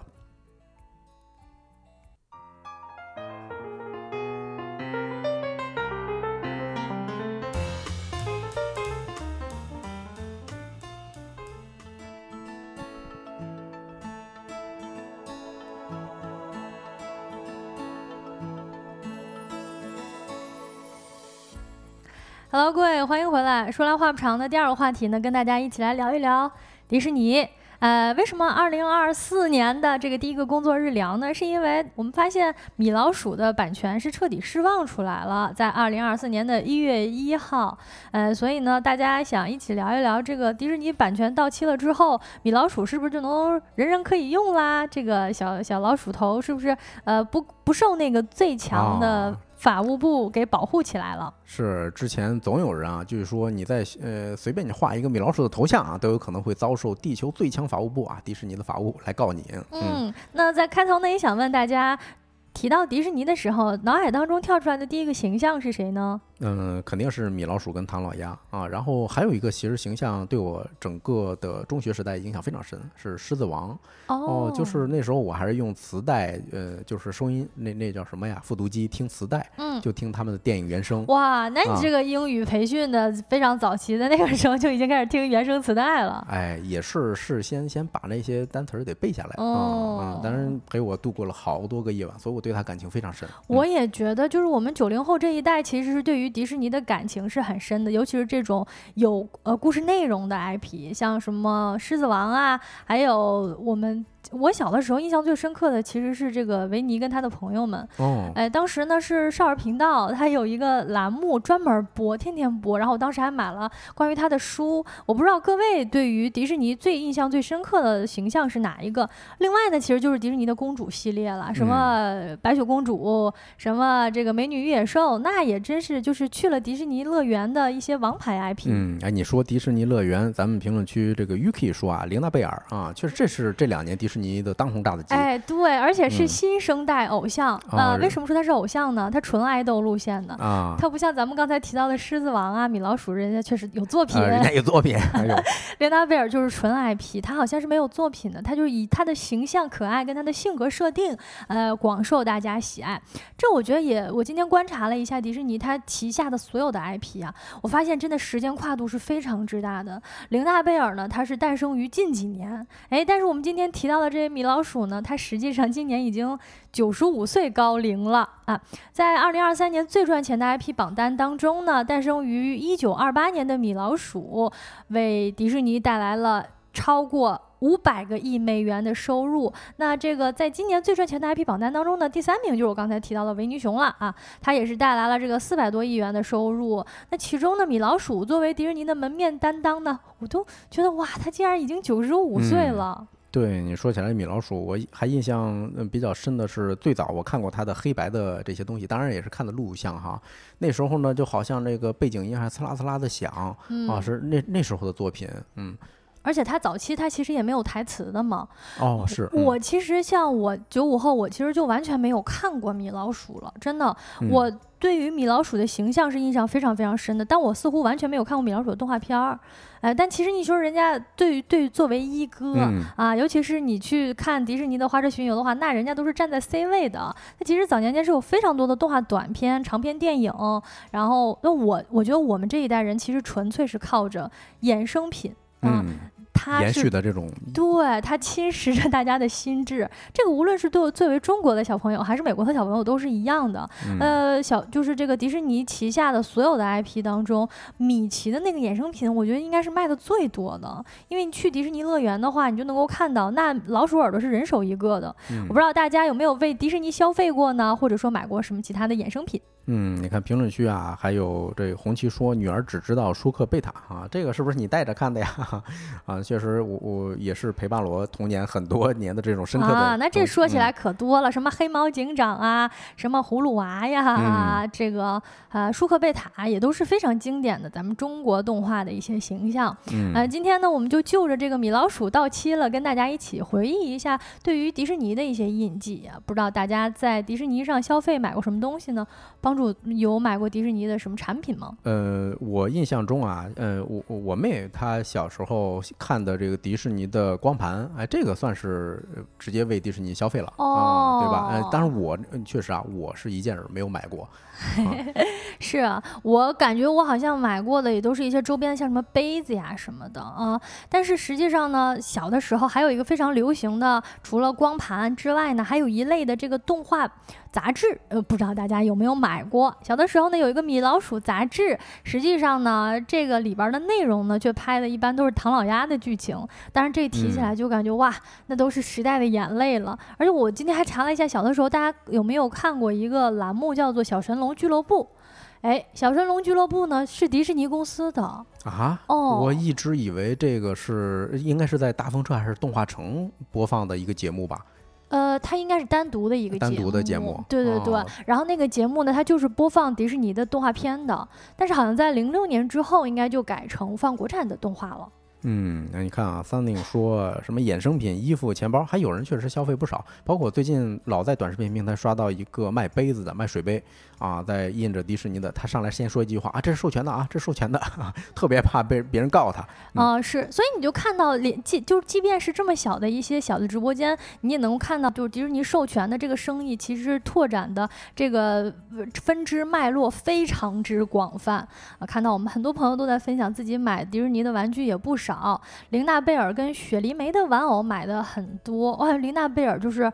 Hello，各位，欢迎回来。说来话不长的第二个话题呢，跟大家一起来聊一聊迪士尼。呃，为什么二零二四年的这个第一个工作日聊呢？是因为我们发现米老鼠的版权是彻底释放出来了，在二零二四年的一月一号。呃，所以呢，大家想一起聊一聊这个迪士尼版权到期了之后，米老鼠是不是就能人人可以用啦？这个小小老鼠头是不是呃不不受那个最强的？法务部给保护起来了。是之前总有人啊，就是说你在呃随便你画一个米老鼠的头像啊，都有可能会遭受地球最强法务部啊，迪士尼的法务来告你。嗯，那在开头呢，也想问大家，提到迪士尼的时候，脑海当中跳出来的第一个形象是谁呢？嗯，肯定是米老鼠跟唐老鸭啊，然后还有一个其实形象对我整个的中学时代影响非常深，是狮子王哦，就是那时候我还是用磁带，呃，就是收音那那叫什么呀，复读机听磁带，嗯，就听他们的电影原声。哇，那你这个英语培训的非常早期的那个时候就已经开始听原声磁带了。哎，也是事先先把那些单词儿得背下来啊，当然陪我度过了好多个夜晚，所以我对他感情非常深。我也觉得，就是我们九零后这一代其实是对于。迪士尼的感情是很深的，尤其是这种有呃故事内容的 IP，像什么狮子王啊，还有我们我小的时候印象最深刻的其实是这个维尼跟他的朋友们。哦，哎，当时呢是少儿频道，它有一个栏目专门播，天天播。然后我当时还买了关于他的书。我不知道各位对于迪士尼最印象最深刻的形象是哪一个？另外呢，其实就是迪士尼的公主系列了，什么白雪公主，什么这个美女与野兽，那也真是就是去了迪士尼乐园的一些王牌 IP。嗯，哎，你说迪士尼乐园，咱们评论区这个 Yuki 说啊，玲娜贝尔啊，确实这是这两年迪士尼的当红炸子鸡。哎，对，而且是嗯新生代偶像。呃，为什么说他是偶像呢？他纯爱豆路线的啊，他不像咱们刚才提到的狮子王啊、米老鼠，人家确实有作品，呃、人家 有作品。莲娜贝尔就是纯 IP，他好像是没有作品的，他就是以他的形象可爱跟他的性格设定，呃，广受大家喜爱。这我觉得也，我今天观察了一下迪士尼他旗下的所有的 IP 啊，我发现真的时间跨度是非常之大的。玲娜贝尔呢，他是诞生于近几年，哎，但是我们今天提到的这些米老鼠呢，它实际上今年已经九十五岁高龄了啊。在二零二三年最赚钱的 IP 榜单当中呢，诞生于一九二八年的米老鼠，为迪士尼带来了超过五百个亿美元的收入。那这个在今年最赚钱的 IP 榜单当中呢，第三名就是我刚才提到的维尼熊了啊，它也是带来了这个四百多亿元的收入。那其中呢，米老鼠作为迪士尼的门面担当呢，我都觉得哇，它竟然已经九十五岁了。嗯对你说起来，米老鼠，我还印象比较深的是，最早我看过他的黑白的这些东西，当然也是看的录像哈。那时候呢，就好像那个背景音还呲啦呲啦的响，嗯、啊，是那那时候的作品，嗯。而且它早期它其实也没有台词的嘛。哦，是。嗯、我其实像我九五后，我其实就完全没有看过米老鼠了，真的。嗯、我对于米老鼠的形象是印象非常非常深的，但我似乎完全没有看过米老鼠的动画片儿。哎，但其实你说人家对于对于作为一哥、嗯、啊，尤其是你去看迪士尼的花车巡游的话，那人家都是站在 C 位的。那其实早年间是有非常多的动画短片、长篇电影，然后那我我觉得我们这一代人其实纯粹是靠着衍生品。嗯，它延续的这种，对它侵蚀着大家的心智。这个无论是对作为中国的小朋友，还是美国的小朋友，都是一样的。嗯、呃，小就是这个迪士尼旗下的所有的 IP 当中，米奇的那个衍生品，我觉得应该是卖的最多的。因为你去迪士尼乐园的话，你就能够看到，那老鼠耳朵是人手一个的。嗯、我不知道大家有没有为迪士尼消费过呢？或者说买过什么其他的衍生品？嗯，你看评论区啊，还有这红旗说女儿只知道舒克贝塔啊，这个是不是你带着看的呀？啊，确实我我也是陪伴了我童年很多年的这种深刻的啊。那这说起来嗯、可多了，什么黑猫警长啊，什么葫芦娃呀，这个呃舒克贝塔也都是非常经典的咱们中国动画的一些形象。嗯，呃，今天呢，我们就就着这个米老鼠到期了，跟大家一起回忆一下对于迪士尼的一些印记啊。不知道大家在迪士尼上消费买过什么东西呢？帮主有买。过迪士尼的什么产品吗？呃，我印象中啊，呃，我我妹她小时候看的这个迪士尼的光盘，哎，这个算是直接为迪士尼消费了啊、哦嗯，对吧？呃，但是我确实啊，我是一件儿没有买过。啊、是啊，我感觉我好像买过的也都是一些周边，像什么杯子呀什么的啊。但是实际上呢，小的时候还有一个非常流行的，除了光盘之外呢，还有一类的这个动画杂志，呃，不知道大家有没有买过？小的时候呢，有一个米老鼠杂志，实际上呢，这个里边的内容呢，却拍的一般都是唐老鸭的剧情。但是这提起来就感觉、嗯、哇，那都是时代的眼泪了。而且我今天还查了一下，小的时候大家有没有看过一个栏目叫做《小神龙俱乐部》？哎，小神龙俱乐部呢是迪士尼公司的啊。哦，我一直以为这个是应该是在大风车还是动画城播放的一个节目吧。呃，它应该是单独的一个单独的节目，对对对。哦、然后那个节目呢，它就是播放迪士尼的动画片的，但是好像在零六年之后，应该就改成放国产的动画了。嗯，那你看啊，Sunny 说什么衍生品、衣服、钱包，还有人确实消费不少。包括最近老在短视频平台刷到一个卖杯子的、卖水杯啊，在印着迪士尼的，他上来先说一句话啊，这是授权的啊，这是授权的，特别怕被别人告他。啊、是，所以你就看到连即就是即便是这么小的一些小的直播间，你也能看到，就是迪士尼授权的这个生意，其实拓展的这个分支脉络非常之广泛啊。看到我们很多朋友都在分享自己买迪士尼的玩具也不少。玲娜贝尔跟雪梨梅的玩偶买的很多，哇，玲娜贝尔就是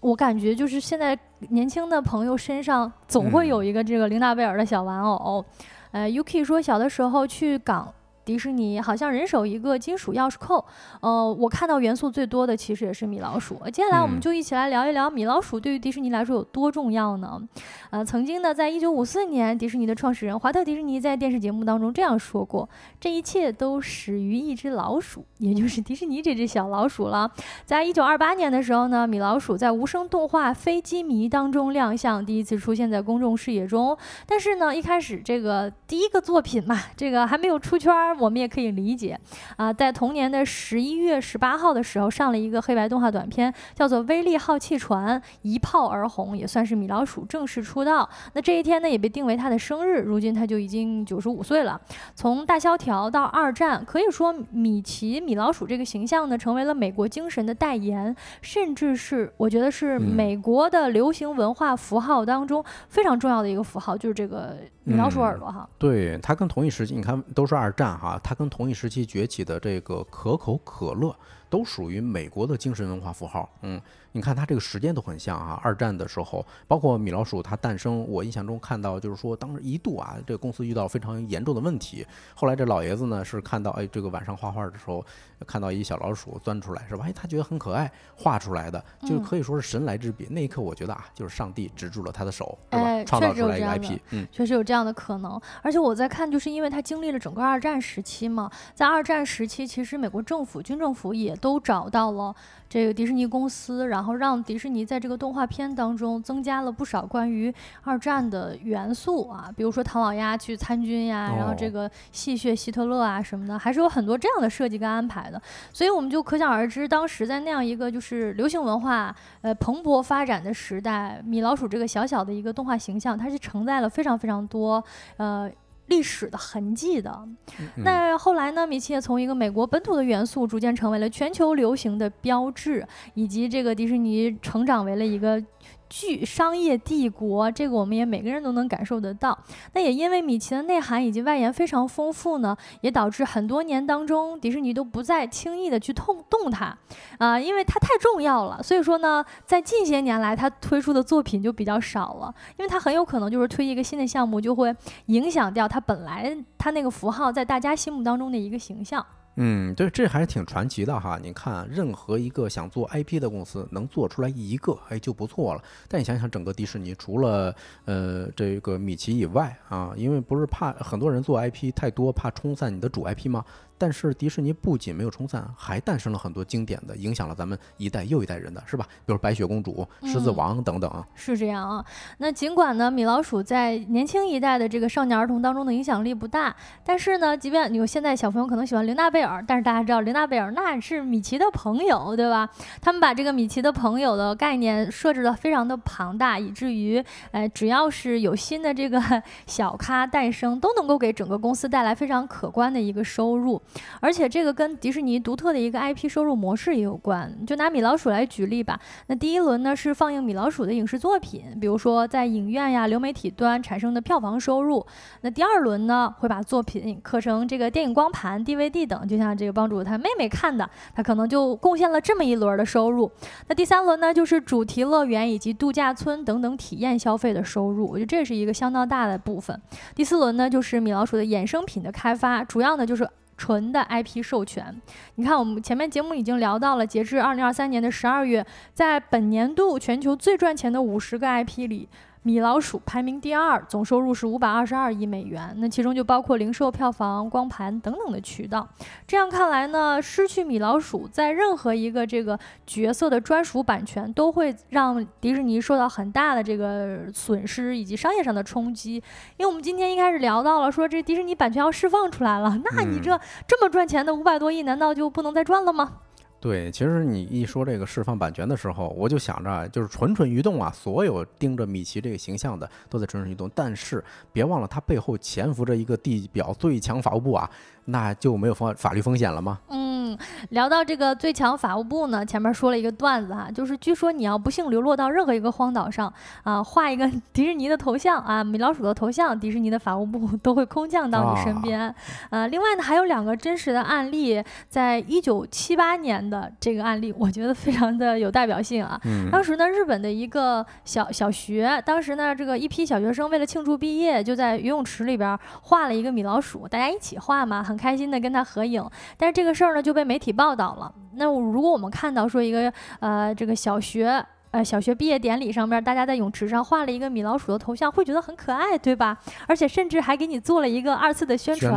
我感觉就是现在年轻的朋友身上总会有一个这个玲娜贝尔的小玩偶。呃，Yuki 说小的时候去港。迪士尼好像人手一个金属钥匙扣。呃，我看到元素最多的其实也是米老鼠。接下来我们就一起来聊一聊米老鼠对于迪士尼来说有多重要呢？呃，曾经呢，在一九五四年，迪士尼的创始人华特迪士尼在电视节目当中这样说过：“这一切都始于一只老鼠，也就是迪士尼这只小老鼠了。”在一九二八年的时候呢，米老鼠在无声动画《飞机迷》当中亮相，第一次出现在公众视野中。但是呢，一开始这个第一个作品嘛，这个还没有出圈，我们也可以理解啊。在同年的十一月十八号的时候，上了一个黑白动画短片，叫做《威力号气船》，一炮而红，也算是米老鼠正式出道。那这一天呢，也被定为他的生日。如今他就已经九十五岁了。从大萧条到二战，可以说米奇米老鼠这个形象呢，成为了美国精神的代言，甚至是我觉得是美国的流行文化符号当中非常重要的一个符号，就是这个米老鼠耳朵哈。对，它跟同一时期，你看都是二战啊，它跟同一时期崛起的这个可口可乐都属于美国的精神文化符号。嗯。你看它这个时间都很像啊，二战的时候，包括米老鼠它诞生，我印象中看到就是说，当时一度啊，这个公司遇到非常严重的问题。后来这老爷子呢是看到，哎，这个晚上画画的时候，看到一小老鼠钻出来，是吧？哎，他觉得很可爱，画出来的，就可以说是神来之笔。那一刻，我觉得啊，就是上帝止住了他的手，是吧？创造出来一个 IP，嗯，确实有这样的可能。而且我在看，就是因为他经历了整个二战时期嘛，在二战时期，其实美国政府、军政府也都找到了。这个迪士尼公司，然后让迪士尼在这个动画片当中增加了不少关于二战的元素啊，比如说唐老鸭去参军呀，然后这个戏谑希特勒啊什么的，还是有很多这样的设计跟安排的。所以我们就可想而知，当时在那样一个就是流行文化呃蓬勃发展的时代，米老鼠这个小小的一个动画形象，它是承载了非常非常多呃。历史的痕迹的，那后来呢？米奇也从一个美国本土的元素，逐渐成为了全球流行的标志，以及这个迪士尼成长为了一个。巨商业帝国，这个我们也每个人都能感受得到。那也因为米奇的内涵以及外延非常丰富呢，也导致很多年当中，迪士尼都不再轻易的去动动它，啊，因为它太重要了。所以说呢，在近些年来，它推出的作品就比较少了，因为它很有可能就是推一个新的项目，就会影响掉它本来它那个符号在大家心目当中的一个形象。嗯，对，这还是挺传奇的哈。你看，任何一个想做 IP 的公司能做出来一个，哎，就不错了。但你想想，整个迪士尼除了呃这个米奇以外啊，因为不是怕很多人做 IP 太多，怕冲散你的主 IP 吗？但是迪士尼不仅没有冲散，还诞生了很多经典的，影响了咱们一代又一代人的是吧？比如白雪公主、狮子王等等。是这样啊。那尽管呢，米老鼠在年轻一代的这个少年儿童当中的影响力不大，但是呢，即便有现在小朋友可能喜欢玲娜贝尔，但是大家知道玲娜贝尔那是米奇的朋友，对吧？他们把这个米奇的朋友的概念设置的非常的庞大，以至于，呃，只要是有新的这个小咖诞生，都能够给整个公司带来非常可观的一个收入。而且这个跟迪士尼独特的一个 IP 收入模式也有关。就拿米老鼠来举例吧，那第一轮呢是放映米老鼠的影视作品，比如说在影院呀、流媒体端产生的票房收入。那第二轮呢会把作品刻成这个电影光盘、DVD 等，就像这个帮主他妹妹看的，他可能就贡献了这么一轮的收入。那第三轮呢就是主题乐园以及度假村等等体验消费的收入，我觉得这是一个相当大的部分。第四轮呢就是米老鼠的衍生品的开发，主要呢就是。纯的 IP 授权，你看，我们前面节目已经聊到了，截至二零二三年的十二月，在本年度全球最赚钱的五十个 IP 里。米老鼠排名第二，总收入是五百二十二亿美元。那其中就包括零售票房、光盘等等的渠道。这样看来呢，失去米老鼠在任何一个这个角色的专属版权，都会让迪士尼受到很大的这个损失以及商业上的冲击。因为我们今天一开始聊到了，说这迪士尼版权要释放出来了，那你这这么赚钱的五百多亿，难道就不能再赚了吗？对，其实你一说这个释放版权的时候，我就想着就是蠢蠢欲动啊，所有盯着米奇这个形象的都在蠢蠢欲动，但是别忘了，他背后潜伏着一个地表最强法务部啊。那就没有法法律风险了吗？嗯，聊到这个最强法务部呢，前面说了一个段子哈，就是据说你要不幸流落到任何一个荒岛上啊，画一个 迪士尼的头像啊，米老鼠的头像，迪士尼的法务部 都会空降到你身边。呃，另外呢，还有两个真实的案例，在一九七八年的这个案例，我觉得非常的有代表性啊。当时呢，日本的一个小小学，当时呢，这个一批小学生为了庆祝毕业，就在游泳池里边画了一个米老鼠，大家一起画嘛，很。开心的跟他合影。但是这个事儿呢就被媒体报道了。那如果我们看到说一个呃这个小学。呃，小学毕业典礼上面，大家在泳池上画了一个米老鼠的头像，会觉得很可爱，对吧？而且甚至还给你做了一个二次的宣传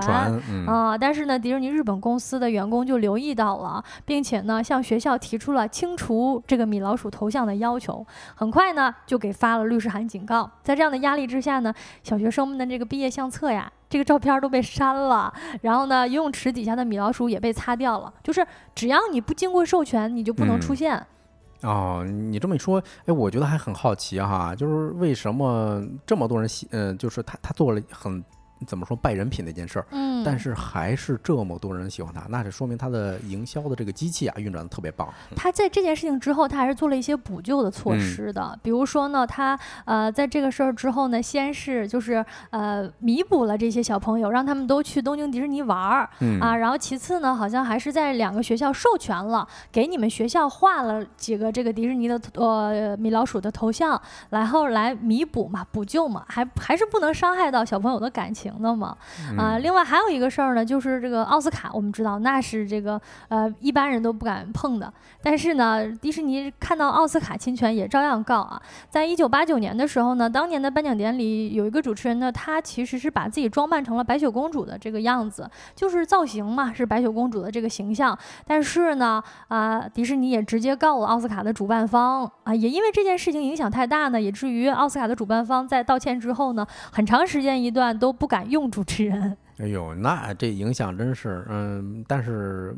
啊。但是呢，迪士尼日本公司的员工就留意到了，并且呢，向学校提出了清除这个米老鼠头像的要求。很快呢，就给发了律师函警告。在这样的压力之下呢，小学生们的这个毕业相册呀，这个照片都被删了。然后呢，游泳池底下的米老鼠也被擦掉了。就是只要你不经过授权，你就不能出现。哦，你这么一说，哎，我觉得还很好奇哈，就是为什么这么多人喜，嗯，就是他他做了很。怎么说败人品那件事儿，嗯，但是还是这么多人喜欢他，那就说明他的营销的这个机器啊运转的特别棒。他在这件事情之后，他还是做了一些补救的措施的，比如说呢，他呃在这个事儿之后呢，先是就是呃弥补了这些小朋友，让他们都去东京迪士尼玩儿，啊，然后其次呢，好像还是在两个学校授权了，给你们学校画了几个这个迪士尼的呃米老鼠的头像，然后来弥补嘛，补救嘛，还还是不能伤害到小朋友的感情。的嘛，啊，另外还有一个事儿呢，就是这个奥斯卡，我们知道那是这个呃一般人都不敢碰的，但是呢，迪士尼看到奥斯卡侵权也照样告啊。在一九八九年的时候呢，当年的颁奖典礼有一个主持人呢，他其实是把自己装扮成了白雪公主的这个样子，就是造型嘛是白雪公主的这个形象，但是呢，啊，迪士尼也直接告了奥斯卡的主办方啊，也因为这件事情影响太大呢，以至于奥斯卡的主办方在道歉之后呢，很长时间一段都不敢。用主持人，哎呦，那这影响真是，嗯，但是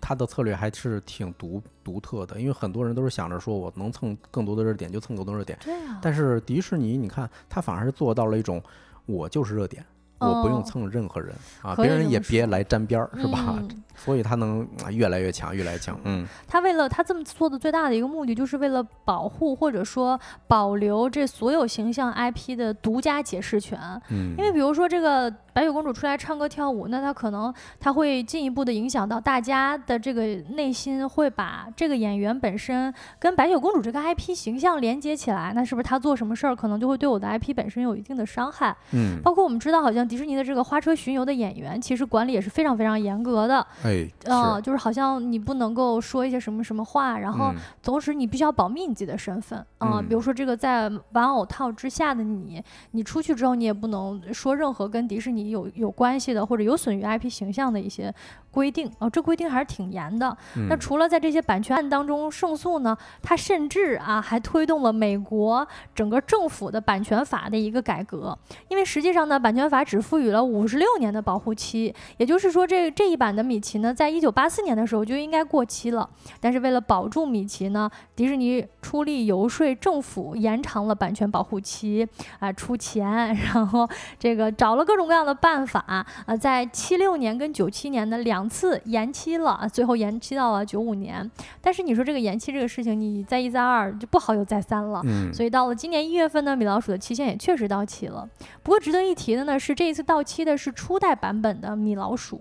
他的策略还是挺独独特的，因为很多人都是想着说我能蹭更多的热点就蹭更多热点。但是迪士尼，你看他反而是做到了一种，我就是热点。我不用蹭任何人啊，别人也别来沾边儿，是吧？所以他能越来越强，越来越强。嗯，他为了他这么做的最大的一个目的，就是为了保护或者说保留这所有形象 IP 的独家解释权。嗯，因为比如说这个白雪公主出来唱歌跳舞，那他可能他会进一步的影响到大家的这个内心，会把这个演员本身跟白雪公主这个 IP 形象连接起来。那是不是他做什么事儿，可能就会对我的 IP 本身有一定的伤害？嗯，包括我们知道，好像。迪士尼的这个花车巡游的演员，其实管理也是非常非常严格的。哎，嗯，就是好像你不能够说一些什么什么话，然后同时你必须要保密你自己的身份。嗯，比如说这个在玩偶套之下的你，你出去之后你也不能说任何跟迪士尼有有关系的或者有损于 IP 形象的一些规定。哦，这规定还是挺严的。那除了在这些版权案当中胜诉呢，它甚至啊还推动了美国整个政府的版权法的一个改革，因为实际上呢，版权法只只赋予了五十六年的保护期，也就是说，这这一版的米奇呢，在一九八四年的时候就应该过期了。但是为了保住米奇呢，迪士尼出力游说政府延长了版权保护期，啊，出钱，然后这个找了各种各样的办法，啊，在七六年跟九七年的两次延期了，最后延期到了九五年。但是你说这个延期这个事情，你再一再二就不好有再三了。嗯。所以到了今年一月份呢，米老鼠的期限也确实到期了。不过值得一提的呢是这。一次到期的是初代版本的米老鼠，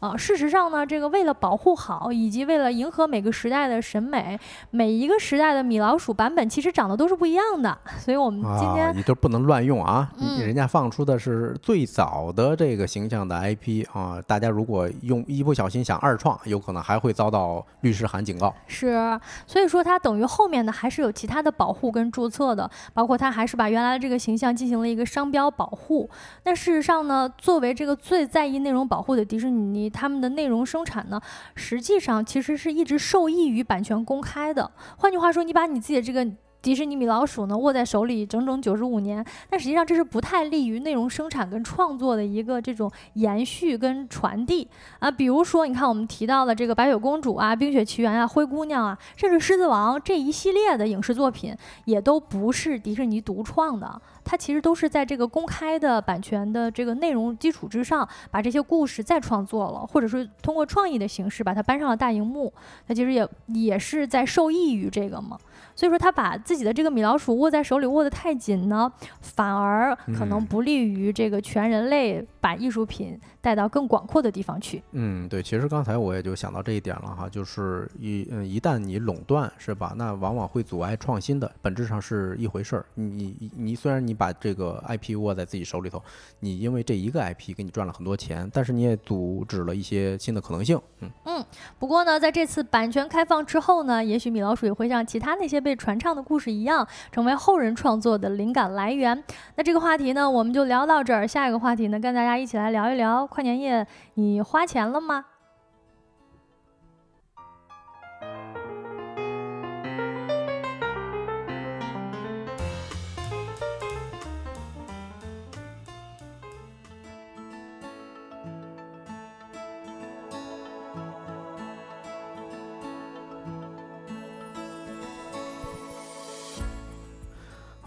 啊，事实上呢，这个为了保护好，以及为了迎合每个时代的审美，每一个时代的米老鼠版本其实长得都是不一样的，所以我们今天你都不能乱用啊，人家放出的是最早的这个形象的 IP 啊，大家如果用一不小心想二创，有可能还会遭到律师函警告。是，所以说它等于后面的还是有其他的保护跟注册的，包括它还是把原来的这个形象进行了一个商标保护，但。事实上呢，作为这个最在意内容保护的迪士尼，他们的内容生产呢，实际上其实是一直受益于版权公开的。换句话说，你把你自己的这个。迪士尼米老鼠呢，握在手里整整九十五年，但实际上这是不太利于内容生产跟创作的一个这种延续跟传递啊。比如说，你看我们提到的这个白雪公主啊、冰雪奇缘啊、灰姑娘啊，甚至狮子王这一系列的影视作品，也都不是迪士尼独创的，它其实都是在这个公开的版权的这个内容基础之上，把这些故事再创作了，或者是通过创意的形式把它搬上了大荧幕，它其实也也是在受益于这个嘛。所以说，他把自己。的这个米老鼠握在手里握得太紧呢，反而可能嗯不利于这个全人类把艺术品带到更广阔的地方去。嗯，对，其实刚才我也就想到这一点了哈，就是一嗯，一旦你垄断是吧，那往往会阻碍创新的，本质上是一回事儿。你你你虽然你把这个 IP 握在自己手里头，你因为这一个 IP 给你赚了很多钱，但是你也阻止了一些新的可能性。嗯，不过呢，在这次版权开放之后呢，也许米老鼠也会像其他那些被传唱的故事一样，成为后人创作的灵感来源。那这个话题呢，我们就聊到这儿。下一个话题呢，跟大家一起来聊一聊跨年夜，你花钱了吗？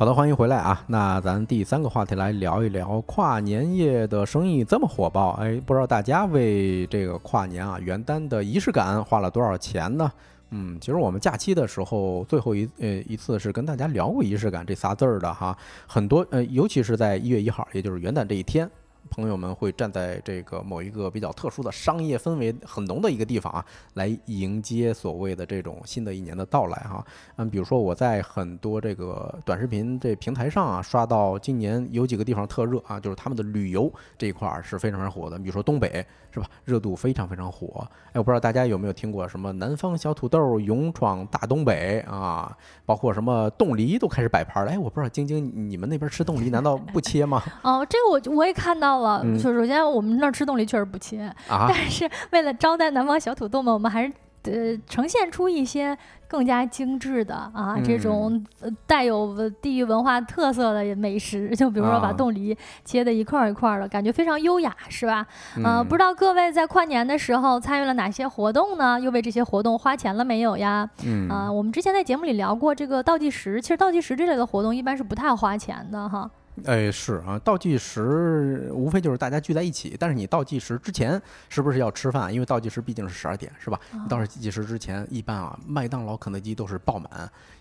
好的，欢迎回来啊。那咱第三个话题来聊一聊跨年夜的生意这么火爆，哎，不知道大家为这个跨年啊元旦的仪式感花了多少钱呢？嗯，其实我们假期的时候最后一呃一次是跟大家聊过仪式感这仨字儿的哈，很多呃，尤其是在一月一号，也就是元旦这一天。朋友们会站在这个某一个比较特殊的商业氛围很浓的一个地方啊，来迎接所谓的这种新的一年的到来哈。嗯，比如说我在很多这个短视频这平台上啊，刷到今年有几个地方特热啊，就是他们的旅游这一块儿是非常非常火的。比如说东北是吧，热度非常非常火。哎，我不知道大家有没有听过什么南方小土豆勇闯大东北啊，包括什么冻梨都开始摆盘了。哎，我不知道晶晶你们那边吃冻梨难道不切吗？哦，这个我我也看到了。嗯就首先我们那儿吃冻梨确实不切，啊，但是为了招待南方小土豆们，我们还是呃呈现出一些更加精致的啊、这种呃带有呃地域文化特色的美食，就比如说把啊冻梨切的一块儿一块儿的，感觉非常优雅，是吧？呃，嗯不知道各位在跨年的时候参与了哪些活动呢？又为这些活动花钱了没有呀？嗯啊、我们之前在节目里聊过这个倒计时，其实倒计时这类的活动一般是不太花钱的哈。哎，是啊，倒计时无非就是大家聚在一起，但是你倒计时之前是不是要吃饭？因为倒计时毕竟是十二点，是吧？你倒计时之前，一般啊，麦当劳、肯德基都是爆满，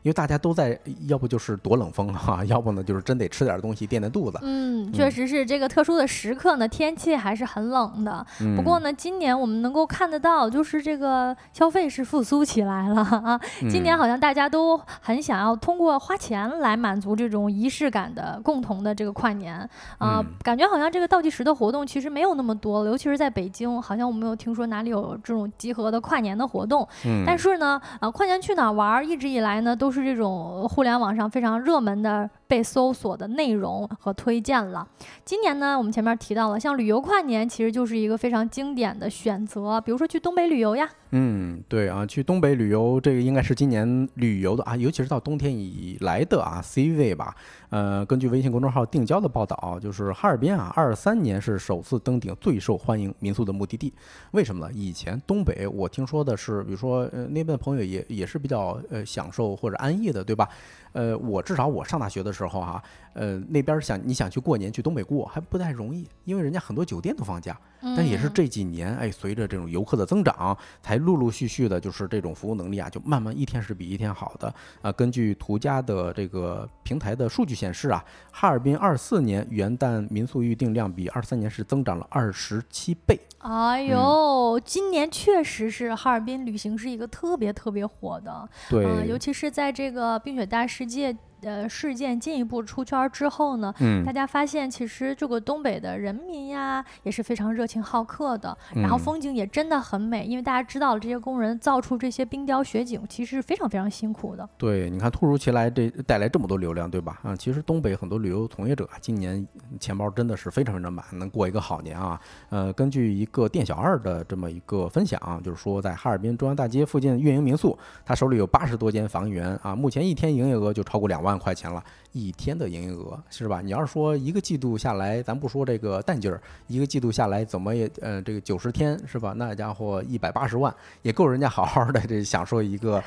因为大家都在，要不就是躲冷风哈、要不呢就是真得吃点东西垫垫肚子。嗯，确实是这个特殊的时刻呢，天气还是很冷的。嗯、不过呢，今年我们能够看得到，就是这个消费是复苏起来了啊。今年嗯好像大家都很想要通过花钱来满足这种仪式感的共同的这个跨年。啊、嗯。感觉好像这个倒计时的活动其实没有那么多了，尤其是在北京，好像我没有听说哪里有这种集合的跨年的活动。嗯，但是呢，啊，跨年去哪儿玩儿，一直以来呢都是这种互联网上非常热门的被搜索的内容和推荐了。今年呢，我们前面提到了，像旅游跨年其实就是一个非常经典的选择，比如说去东北旅游呀。嗯，对啊，去东北旅游，这个应该是今年旅游的啊，尤其是到冬天以来的啊 C 位吧。呃，根据微信公众号定焦的报道，就是哈尔滨啊，二三年是首次登顶最受欢迎民宿的目的地。为什么呢？以前东北我听说的是，比如说呃那边的朋友也也是比较呃享受或者安逸的，对吧？呃，我至少我上大学的时候哈、呃那边想你想去过年去东北过还不太容易，因为人家很多酒店都放假。但也是嗯这几年，哎，随着这种游客的增长，才陆陆续续的，就是这种服务能力啊，就慢慢一天是比一天好的啊。根据途家的这个平台的数据显示啊，哈尔滨二四年元旦民宿预订量比二三年是增长了二十七倍。哎呦，今年确实是哈尔滨旅行是一个特别特别火的，对，呃，尤其是在这个冰雪大世界呃事件进一步出圈之后呢，嗯大家发现其实这个东北的人民呀也是非常热情好客的，然后嗯风景也真的很美，因为大家知道了这些工人造出这些冰雕雪景，其实是非常非常辛苦的。对，你看突如其来这带来这么多流量，对吧？啊，其实东北很多旅游从业者啊，今年钱包真的是非常非常满，能过一个好年啊。呃，根据一个店小二的这么一个分享，就是说在哈尔滨中央大街附近运营民宿，他手里有八十多间房源啊，目前一天营业额就超过两万万块钱了。一天的营业额是吧？你要是说一个季度下来，咱不说这个淡季儿，一个季度下来怎么也呃这个九十天是吧？那家伙一百八十万也够人家好好的这享受一个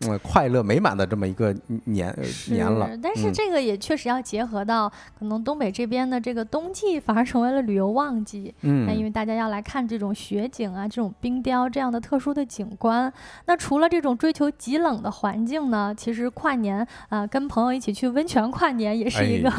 嗯快乐美满的这么一个年年了。但是这个也确实要结合到可能东北这边的这个冬季反而成为了旅游旺季，嗯，那因为大家要来看这种雪景啊，这种冰雕这样的特殊的景观。那除了这种追求极冷的环境呢，其实跨年啊，跟朋友一起去温泉。跨年也是一个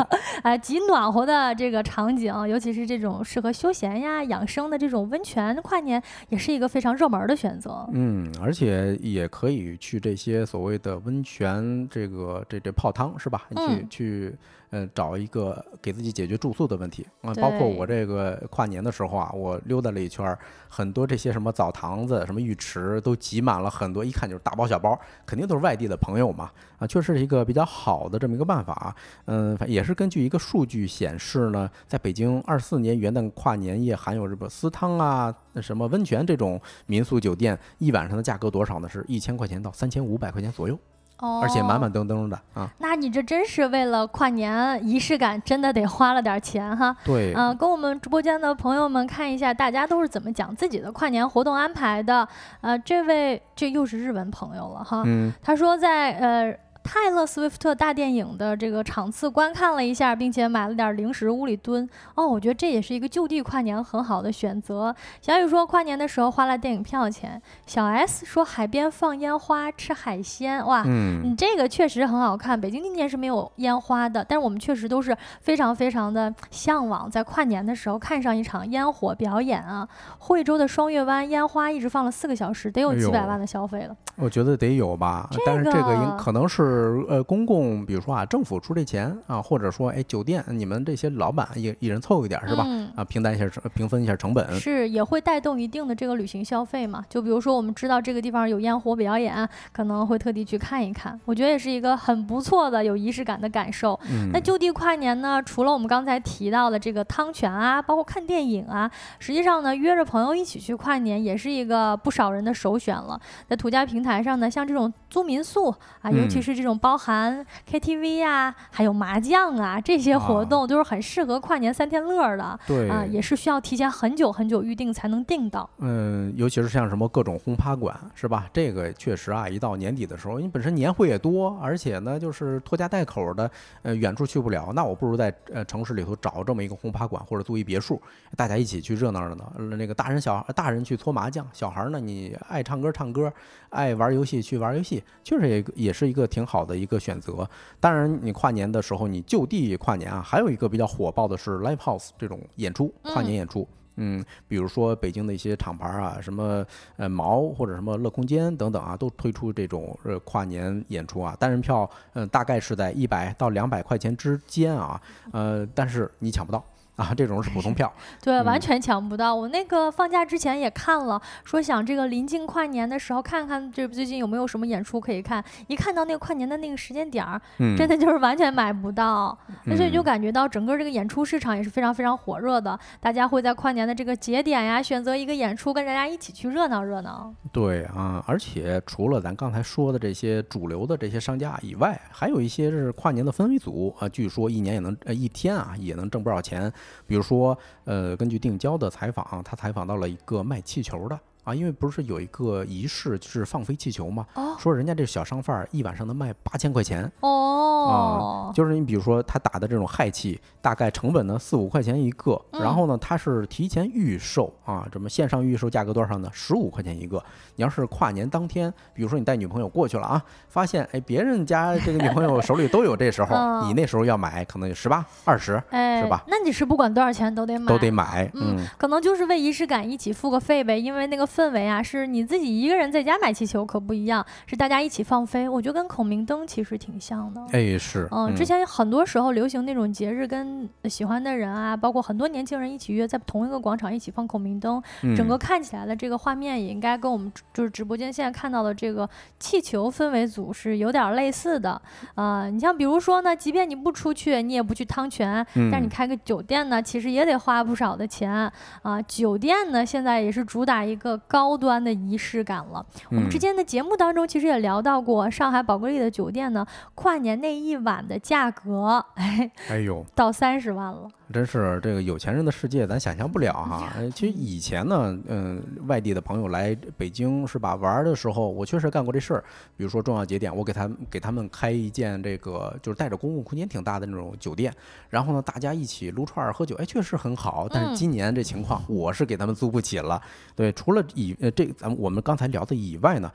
哎极暖和的这个场景，尤其是这种适合休闲呀、养生的这种温泉，跨年也是一个非常热门的选择。嗯，而且也可以去这些所谓的温泉，这个这这泡汤是吧？去去。嗯，找一个给自己解决住宿的问题啊，包括我这个跨年的时候啊，我溜达了一圈，很多这些什么澡堂子、什么浴池都挤满了很多，一看就是大包小包，肯定都是外地的朋友嘛啊，确实是一个比较好的这么一个办法。啊嗯，也是根据一个数据显示呢，在北京二四年元旦跨年夜含有什么私汤啊、什么温泉这种民宿酒店，一晚上的价格多少呢？是一千块钱到三千五百块钱左右。而且满满登登的啊！那你这真是为了跨年仪式感，真的得花了点钱哈。对，嗯，跟我们直播间的朋友们看一下，大家都是怎么讲自己的跨年活动安排的。呃，这位这又是日文朋友了哈。嗯，他说在呃。泰勒·斯威夫特大电影的这个场次观看了一下，并且买了点零食屋里蹲。哦，我觉得这也是一个就地跨年很好的选择。小雨说跨年的时候花了电影票钱。小 S 说海边放烟花吃海鲜，哇，你这个确实很好看。北京今年是没有烟花的，但是我们确实都是非常非常的向往在跨年的时候看上一场烟火表演啊。惠州的双月湾烟花一直放了四个小时，得有几百万的消费了。我觉得得有吧，但是这个应可能是。是呃，公共，比如说啊，政府出这钱啊，或者说哎，酒店你们这些老板一一人凑一点是吧？啊，平摊一下成，平分一下成本。是，也会带动一定的这个旅行消费嘛。就比如说，我们知道这个地方有烟火表演，可能会特地去看一看。我觉得也是一个很不错的有仪式感的感受。那就地跨年呢，除了我们刚才提到的这个汤泉啊，包括看电影啊，实际上呢，约着朋友一起去跨年也是一个不少人的首选了。在途家平台上呢，像这种租民宿啊，尤其是这种包含 KTV 啊，还有麻将啊，这些活动都是很适合跨年三天乐的。对啊，也是需要提前很久很久预定才能订到。嗯，尤其是像什么各种轰趴馆，是吧？这个确实啊，一到年底的时候，因为本身年会也多，而且呢，就是拖家带口的，呃，远处去不了，那我不如在呃城市里头找这么一个轰趴馆，或者租一别墅，大家一起去热闹热闹。那个大人小大人去搓麻将，小孩呢，你爱唱歌唱歌，爱玩游戏去玩游戏，确实也也是一个挺好的一。个选择，当然你跨年的时候你就地跨年啊，还有一个比较火爆的是 live house 这种演出，跨年演出，嗯，比如说北京的一些厂牌啊，什么呃毛或者什么乐空间等等啊，都推出这种呃跨年演出啊，单人票嗯大概是在一百到两百块钱之间啊，呃，但是你抢不到。啊，这种是普通票，对，完全抢不到。我那个放假之前也看了，说想这个临近跨年的时候看看这最近有没有什么演出可以看。一看到那个跨年的那个时间点儿，真的就是完全买不到。那所以就感觉到整个这个演出市场也是非常非常火热的，大家会在跨年的这个节点呀，选择一个演出跟大家一起去热闹热闹。对啊，而且除了咱刚才说的这些主流的这些商家以外，还有一些是跨年的氛围组啊，据说一年也能呃一天啊也能挣不少钱。比如说，呃，根据定焦的采访，他采访到了一个卖气球的。啊，因为不是有一个仪式是放飞气球吗？说人家这小商贩儿一晚上能卖八千块钱哦。啊，就是你比如说他打的这种氦气，大概成本呢四五块钱一个，然后呢他是提前预售啊，怎么线上预售价格多少呢？十五块钱一个。你要是跨年当天，比如说你带女朋友过去了啊，发现哎别人家这个女朋友手里都有，这时候你那时候要买，可能就十八二十，是吧？那你是不管多少钱都得买，都得买，嗯，可能就是为仪式感一起付个费呗，因为那个。氛围啊，是你自己一个人在家买气球可不一样，是大家一起放飞。我觉得跟孔明灯其实挺像的。哎，是。嗯，之前很多时候流行那种节日，跟喜欢的人啊，包括很多年轻人一起约在同一个广场一起放孔明灯，整个看起来的这个画面也应该跟我们就是直播间现在看到的这个气球氛围组是有点类似的。啊，你像比如说呢，即便你不出去，你也不去汤泉，但是你开个酒店呢，其实也得花不少的钱啊。酒店呢，现在也是主打一个。高端的仪式感了。我们之前的节目当中其实也聊到过，上海宝格丽的酒店呢，跨年那一晚的价格，哎，哎呦，到三十万了。真是这个有钱人的世界，咱想象不了哈。其实以前呢，嗯，外地的朋友来北京是吧玩的时候，我确实干过这事儿。比如说重要节点，我给他给他们开一间这个就是带着公共空间挺大的那种酒店，然后呢大家一起撸串儿喝酒，哎，确实很好。但是今年这情况，我是给他们租不起了。对，除了以呃这咱们我们刚才聊的以外呢。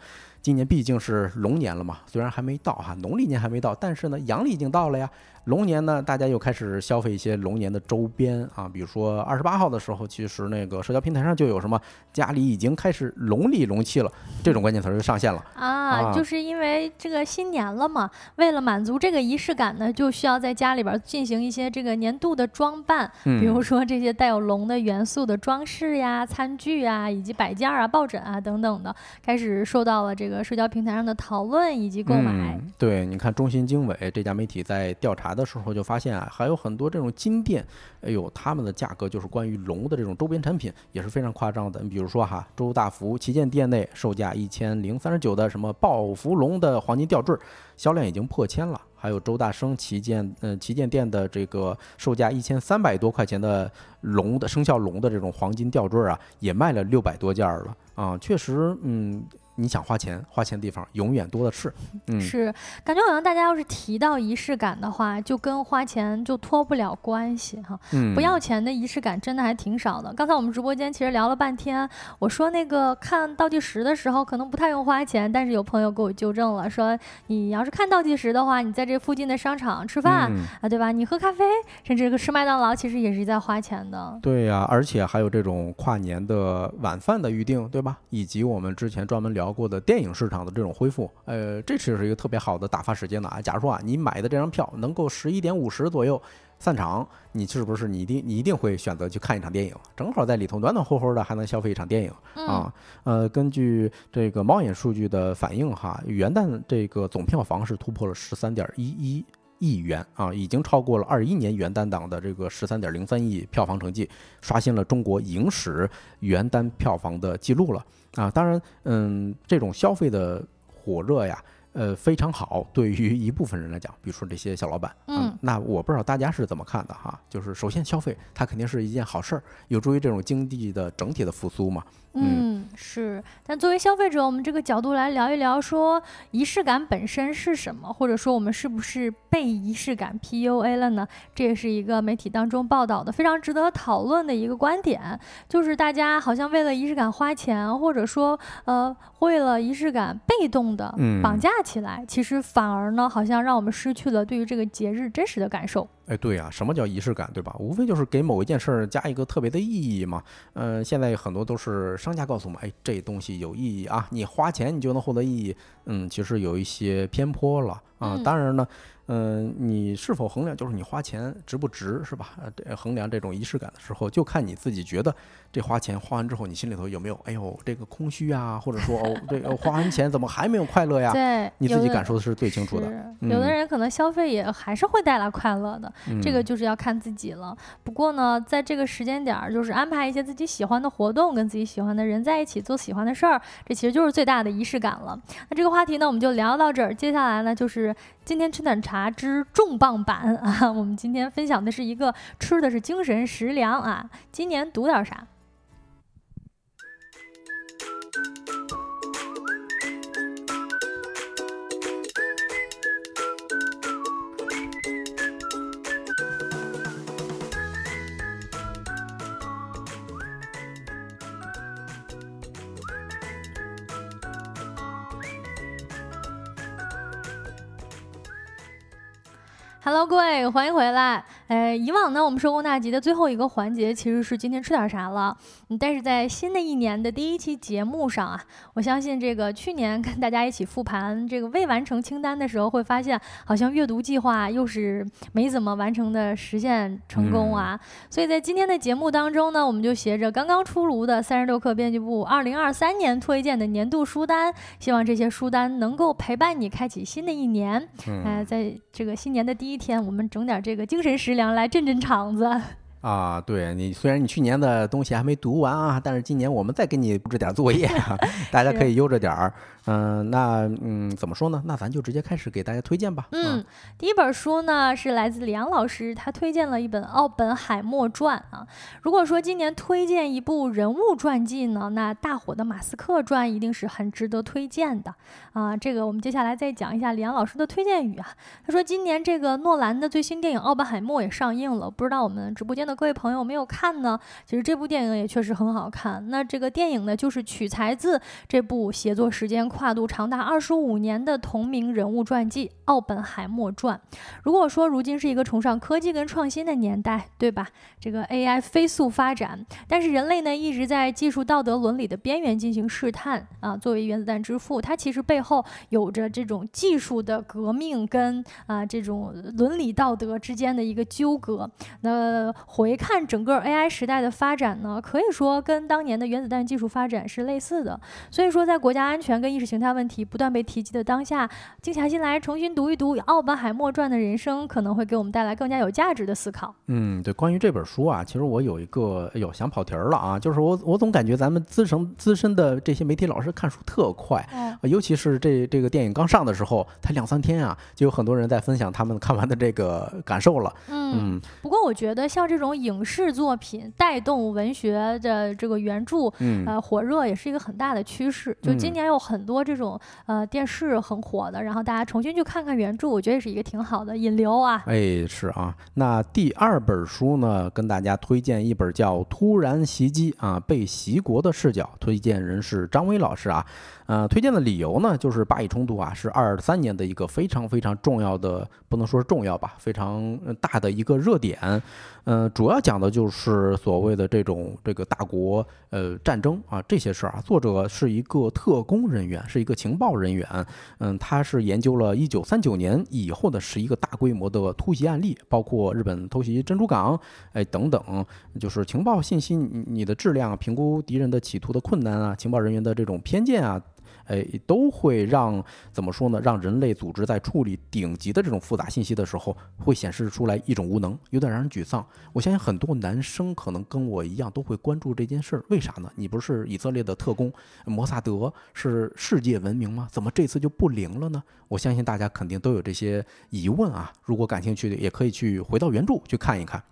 今年毕竟是龙年了嘛，虽然还没到哈，农历年还没到，但是呢，阳历已经到了呀。龙年呢，大家又开始消费一些龙年的周边啊，比如说二十八号的时候，其实那个社交平台上就有什么家里已经开始龙里龙气了这种关键词就上线了啊，就是因为这个新年了嘛，为了满足这个仪式感呢，就需要在家里边进行一些这个年度的装扮，比如说这些带有龙的元素的装饰呀、餐具啊，以及摆件啊、抱枕啊等等的，开始受到了这个社交平台上的讨论以及购买。对，你看中新经纬这家媒体在调查。的时候就发现啊，还有很多这种金店，哎呦，他们的价格就是关于龙的这种周边产品也是非常夸张的。你比如说哈，周大福旗舰店内售价一千零三十九的什么暴福龙的黄金吊坠，销量已经破千了。还有周大生旗舰，嗯，旗舰店的这个售价一千三百多块钱的龙的生肖龙的这种黄金吊坠啊，也卖了六百多件了啊，确实，嗯。你想花钱，花钱地方永远多的是。嗯，是，感觉好像大家要是提到仪式感的话，就跟花钱就脱不了关系哈。嗯，不要钱的仪式感真的还挺少的。刚才我们直播间其实聊了半天，我说那个看倒计时的时候可能不太用花钱，但是有朋友给我纠正了，说你要是看倒计时的话，你在这附近的商场吃饭啊，对吧？你喝咖啡，甚至吃麦当劳，其实也是在花钱的。对呀，而且还有这种跨年的晚饭的预定，对吧？以及我们之前专门聊。过的电影市场的这种恢复，呃，这其实是一个特别好的打发时间的啊。假如说啊，你买的这张票能够十一点五十左右散场，你是不是你一定你一定会选择去看一场电影？正好在里头暖暖和和的，还能消费一场电影啊。呃，根据这个猫眼数据的反映哈，元旦这个总票房是突破了十三点一一亿元啊，已经超过了二一年元旦档的这个十三点零三亿票房成绩，刷新了中国影史元旦票房的记录了。啊，当然，嗯，这种消费的火热呀，呃，非常好。对于一部分人来讲，比如说这些小老板，嗯，那我不知道大家是怎么看的哈。就是首先消费，它肯定是一件好事儿，有助于这种经济的整体的复苏嘛。嗯，是。但作为消费者，我们这个角度来聊一聊，说仪式感本身是什么，或者说我们是不是被仪式感 PUA 了呢？这也是一个媒体当中报道的非常值得讨论的一个观点，就是大家好像为了仪式感花钱，或者说呃为了仪式感被动的绑架起来，其实反而呢好像让我们失去了对于这个节日真实的感受。哎，对呀，什么叫仪式感，对吧？无非就是给某一件事儿加一个特别的意义嘛。嗯，现在很多都是商家告诉我们，哎，这东西有意义啊，你花钱你就能获得意义。嗯，其实有一些偏颇了啊。当然呢。嗯，你是否衡量就是你花钱值不值，是吧？呃，衡量这种仪式感的时候，就看你自己觉得这花钱花完之后，你心里头有没有哎呦这个空虚啊，或者说哦这个花完钱怎么还没有快乐呀？对，你自己感受的是最清楚的。有的人可能消费也还是会带来快乐的，这个就是要看自己了。不过呢，在这个时间点儿，就是安排一些自己喜欢的活动，跟自己喜欢的人在一起做喜欢的事儿，这其实就是最大的仪式感了。那这个话题呢，我们就聊到这儿。接下来呢，就是今天吃点茶。之重磅版 啊！我们今天分享的是一个吃的是精神食粮啊！今年读点啥？Hello，各位，欢迎回来。呃，以往呢，我们收工大吉的最后一个环节其实是今天吃点啥了。嗯，但是在新的一年的第一期节目上啊，我相信这个去年跟大家一起复盘这个未完成清单的时候，会发现好像阅读计划又是没怎么完成的实现成功啊。所以在今天的节目当中呢，我们就携着刚刚出炉的三十六氪编辑部二零二三年推荐的年度书单，希望这些书单能够陪伴你开启新的一年。哎，在这个新年的第一天，我们整点这个精神食粮来镇镇场子。啊，对你虽然你去年的东西还没读完啊，但是今年我们再给你布置点作业，大家可以悠着点儿。嗯，那嗯怎么说呢？那咱就直接开始给大家推荐吧。嗯，第一本书呢是来自李阳老师，他推荐了一本《奥本海默传》啊。如果说今年推荐一部人物传记呢，那大火的马斯克传一定是很值得推荐的啊。这个我们接下来再讲一下李阳老师的推荐语啊。他说今年这个诺兰的最新电影《奥本海默》也上映了，不知道我们直播间的。各位朋友没有看呢？其实这部电影也确实很好看。那这个电影呢，就是取材自这部写作时间跨度长达二十五年的同名人物传记《奥本海默传》。如果说如今是一个崇尚科技跟创新的年代，对吧？这个 AI 飞速发展，但是人类呢一直在技术道德伦理的边缘进行试探啊。作为原子弹之父，他其实背后有着这种技术的革命跟啊这种伦理道德之间的一个纠葛。那回。看整个 AI 时代的发展呢，可以说跟当年的原子弹技术发展是类似的。所以说，在国家安全跟意识形态问题不断被提及的当下，静下心来重新读一读《奥本海默传》的人生，可能会给我们带来更加有价值的思考。嗯，对，关于这本书啊，其实我有一个，哎呦，想跑题儿了啊，就是我我总感觉咱们资深资深的这些媒体老师看书特快，尤其是这这个电影刚上的时候，才两三天啊，就有很多人在分享他们看完的这个感受了。嗯，不过我觉得像这种。影视作品带动文学的这个原著，呃，火热也是一个很大的趋势。就今年有很多这种呃电视很火的，然后大家重新去看看原著，我觉得也是一个挺好的引流啊。哎，是啊。那第二本书呢，跟大家推荐一本叫《突然袭击》啊，被袭国的视角，推荐人是张威老师啊。呃，推荐的理由呢，就是巴以冲突啊，是二三年的一个非常非常重要的，不能说是重要吧，非常大的一个热点。嗯，主要讲的就是所谓的这种这个大国呃战争啊这些事儿啊。作者是一个特工人员，是一个情报人员。嗯，他是研究了一九三九年以后的十一个大规模的突袭案例，包括日本偷袭珍珠港，哎等等，就是情报信息你的质量，评估敌人的企图的困难啊，情报人员的这种偏见啊。哎，都会让怎么说呢？让人类组织在处理顶级的这种复杂信息的时候，会显示出来一种无能，有点让人沮丧。我相信很多男生可能跟我一样都会关注这件事儿，为啥呢？你不是以色列的特工，摩萨德是世界闻名吗？怎么这次就不灵了呢？我相信大家肯定都有这些疑问啊。如果感兴趣的，也可以去回到原著去看一看。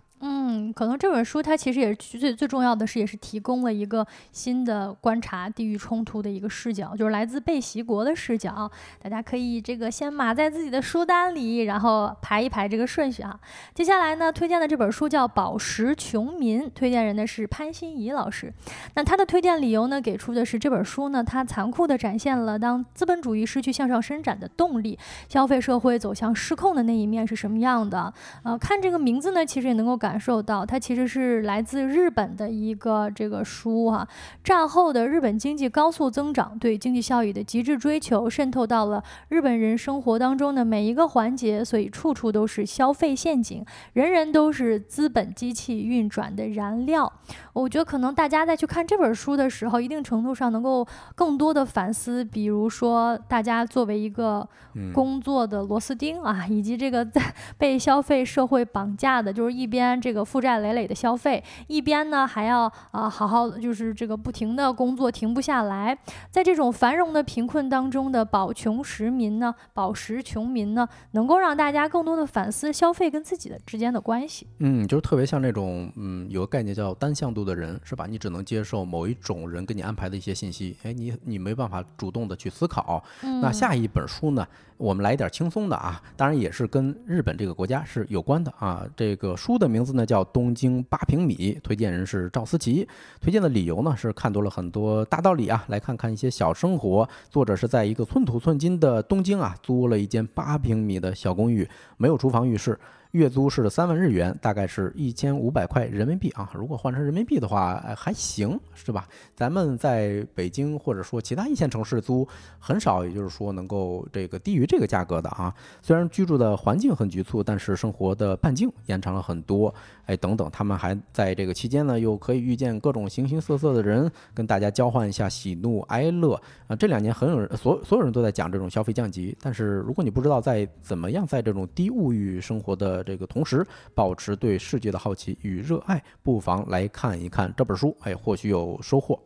嗯，可能这本书它其实也是最最重要的是，也是提供了一个新的观察地域冲突的一个视角，就是来自被袭国的视角。大家可以这个先码在自己的书单里，然后排一排这个顺序啊。接下来呢，推荐的这本书叫《宝石穷民》，推荐人的是潘欣怡老师。那他的推荐理由呢，给出的是这本书呢，它残酷地展现了当资本主义失去向上伸展的动力，消费社会走向失控的那一面是什么样的。呃，看这个名字呢，其实也能够感受。到它其实是来自日本的一个这个书哈，战后的日本经济高速增长，对经济效益的极致追求渗透到了日本人生活当中的每一个环节，所以处处都是消费陷阱，人人都是资本机器运转的燃料。我觉得可能大家在去看这本书的时候，一定程度上能够更多的反思，比如说大家作为一个工作的螺丝钉啊，以及这个在被消费社会绑架的，就是一边这个。负债累累的消费，一边呢还要啊好好就是这个不停的工作停不下来，在这种繁荣的贫困当中的保穷实民呢，保实穷民呢，能够让大家更多的反思消费跟自己的之间的关系。嗯，就是特别像那种嗯有个概念叫单向度的人是吧？你只能接受某一种人给你安排的一些信息，哎，你你没办法主动的去思考。那下一本书呢？我们来一点轻松的啊，当然也是跟日本这个国家是有关的啊。这个书的名字呢叫《东京八平米》，推荐人是赵思琪。推荐的理由呢是看多了很多大道理啊，来看看一些小生活。作者是在一个寸土寸金的东京啊，租了一间八平米的小公寓，没有厨房浴室。月租是三万日元，大概是一千五百块人民币啊。如果换成人民币的话，还行，是吧？咱们在北京或者说其他一线城市租，很少，也就是说能够这个低于这个价格的啊。虽然居住的环境很局促，但是生活的半径延长了很多。哎，等等，他们还在这个期间呢，又可以遇见各种形形色色的人，跟大家交换一下喜怒哀乐啊。这两年很有人，所所有人都在讲这种消费降级，但是如果你不知道在怎么样在这种低物欲生活的这个同时，保持对世界的好奇与热爱，不妨来看一看这本书，哎，或许有收获。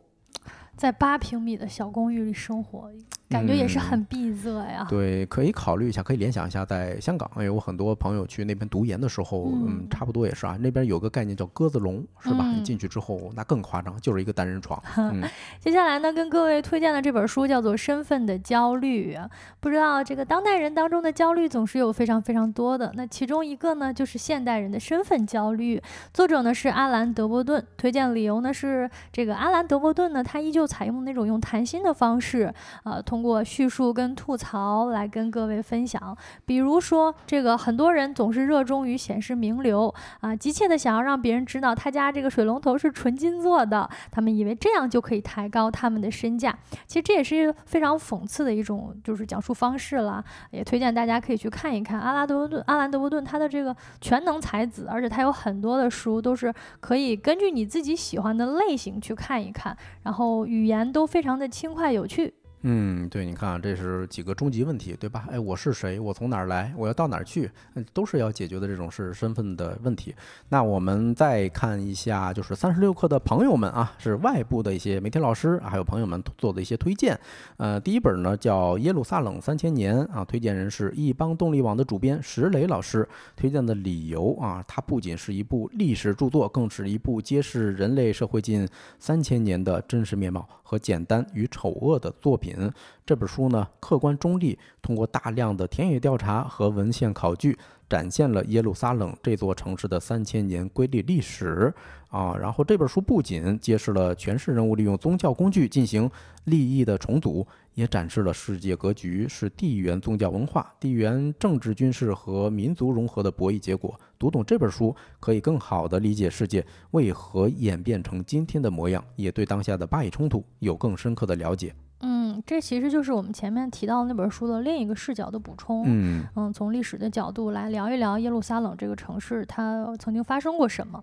在八平米的小公寓里生活。感觉也是很闭塞呀。对，可以考虑一下，可以联想一下，在香港，因为我很多朋友去那边读研的时候，嗯，差不多也是啊。那边有个概念叫鸽子笼，是吧？你进去之后，那更夸张，就是一个单人床。接下来呢，跟各位推荐的这本书叫做《身份的焦虑》。不知道这个当代人当中的焦虑总是有非常非常多的，那其中一个呢，就是现代人的身份焦虑。作者呢是阿兰·德伯顿，推荐理由呢是这个阿兰·德伯顿呢，他依旧采用那种用谈心的方式，呃，通。过叙述跟吐槽来跟各位分享，比如说这个很多人总是热衷于显示名流啊，急切的想要让别人知道他家这个水龙头是纯金做的，他们以为这样就可以抬高他们的身价。其实这也是非常讽刺的一种就是讲述方式了，也推荐大家可以去看一看阿拉德伯顿阿兰德伯顿他的这个全能才子，而且他有很多的书都是可以根据你自己喜欢的类型去看一看，然后语言都非常的轻快有趣。嗯，对，你看，这是几个终极问题，对吧？哎，我是谁？我从哪儿来？我要到哪儿去？都是要解决的这种是身份的问题。那我们再看一下，就是三十六课的朋友们啊，是外部的一些媒体老师还有朋友们做的一些推荐。呃，第一本呢叫《耶路撒冷三千年》啊，推荐人是一帮动力网的主编石磊老师。推荐的理由啊，它不仅是一部历史著作，更是一部揭示人类社会近三千年的真实面貌和简单与丑恶的作品。这本书呢，客观中立，通过大量的田野调查和文献考据，展现了耶路撒冷这座城市的三千年瑰丽历史啊。然后这本书不仅揭示了权势人物利用宗教工具进行利益的重组，也展示了世界格局是地缘宗教文化、地缘政治军事和民族融合的博弈结果。读懂这本书，可以更好地理解世界为何演变成今天的模样，也对当下的巴以冲突有更深刻的了解。嗯，这其实就是我们前面提到那本书的另一个视角的补充。嗯嗯，从历史的角度来聊一聊耶路撒冷这个城市，它曾经发生过什么。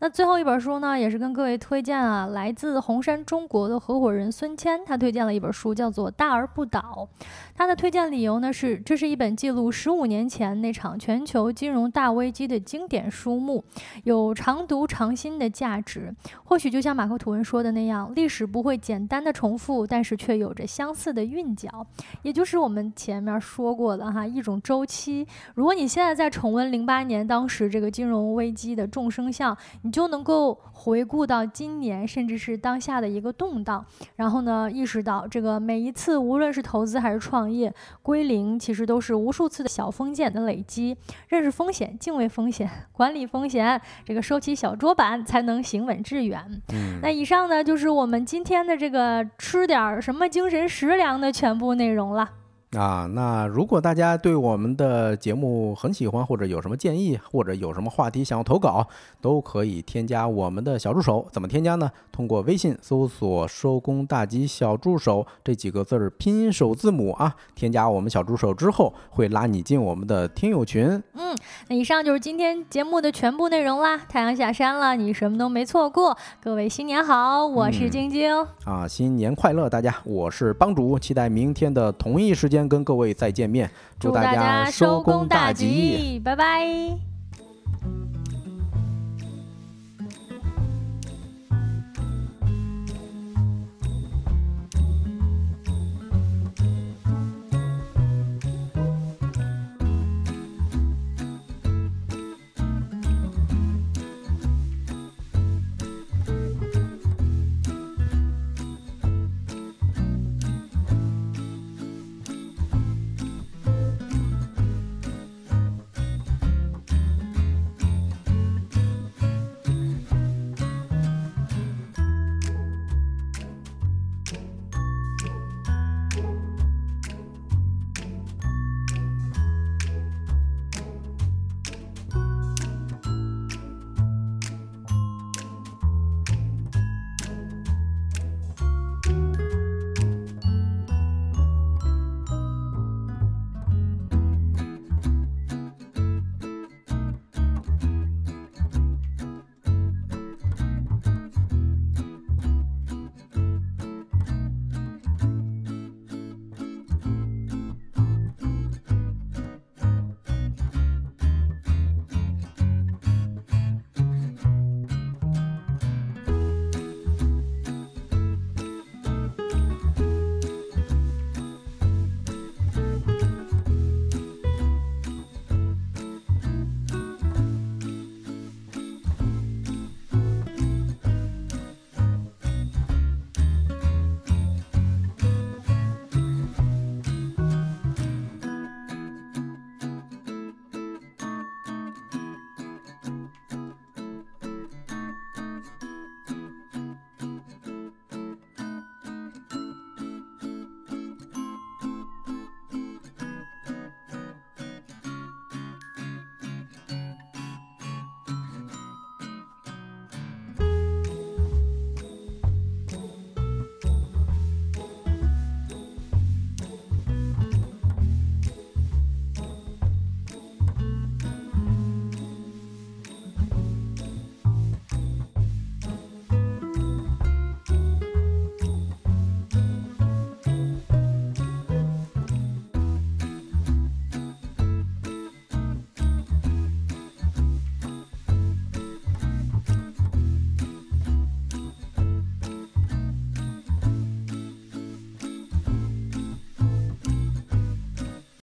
那最后一本书呢，也是跟各位推荐啊，来自红杉中国的合伙人孙谦，他推荐了一本书，叫做《大而不倒》。他的推荐理由呢是，这是一本记录十五年前那场全球金融大危机的经典书目，有常读常新的价值。或许就像马克·吐温说的那样，历史不会简单的重复，但是却有着相似的韵脚，也就是我们前面说过的哈一种周期。如果你现在在重温零八年当时这个金融危机的众生相，你就能够回顾到今年，甚至是当下的一个动荡，然后呢，意识到这个每一次无论是投资还是创业归零，其实都是无数次的小风险的累积。认识风险，敬畏风险，管理风险，这个收起小桌板，才能行稳致远。那以上呢，就是我们今天的这个吃点什么。精神食粮的全部内容了。啊，那如果大家对我们的节目很喜欢，或者有什么建议，或者有什么话题想要投稿，都可以添加我们的小助手。怎么添加呢？通过微信搜索“收工大吉小助手”这几个字儿拼音首字母啊，添加我们小助手之后，会拉你进我们的听友群。嗯，那以上就是今天节目的全部内容啦。太阳下山了，你什么都没错过。各位新年好，我是晶晶啊，新年快乐，大家，我是帮主，期待明天的同一时先跟各位再见面。祝大家收工大吉拜拜。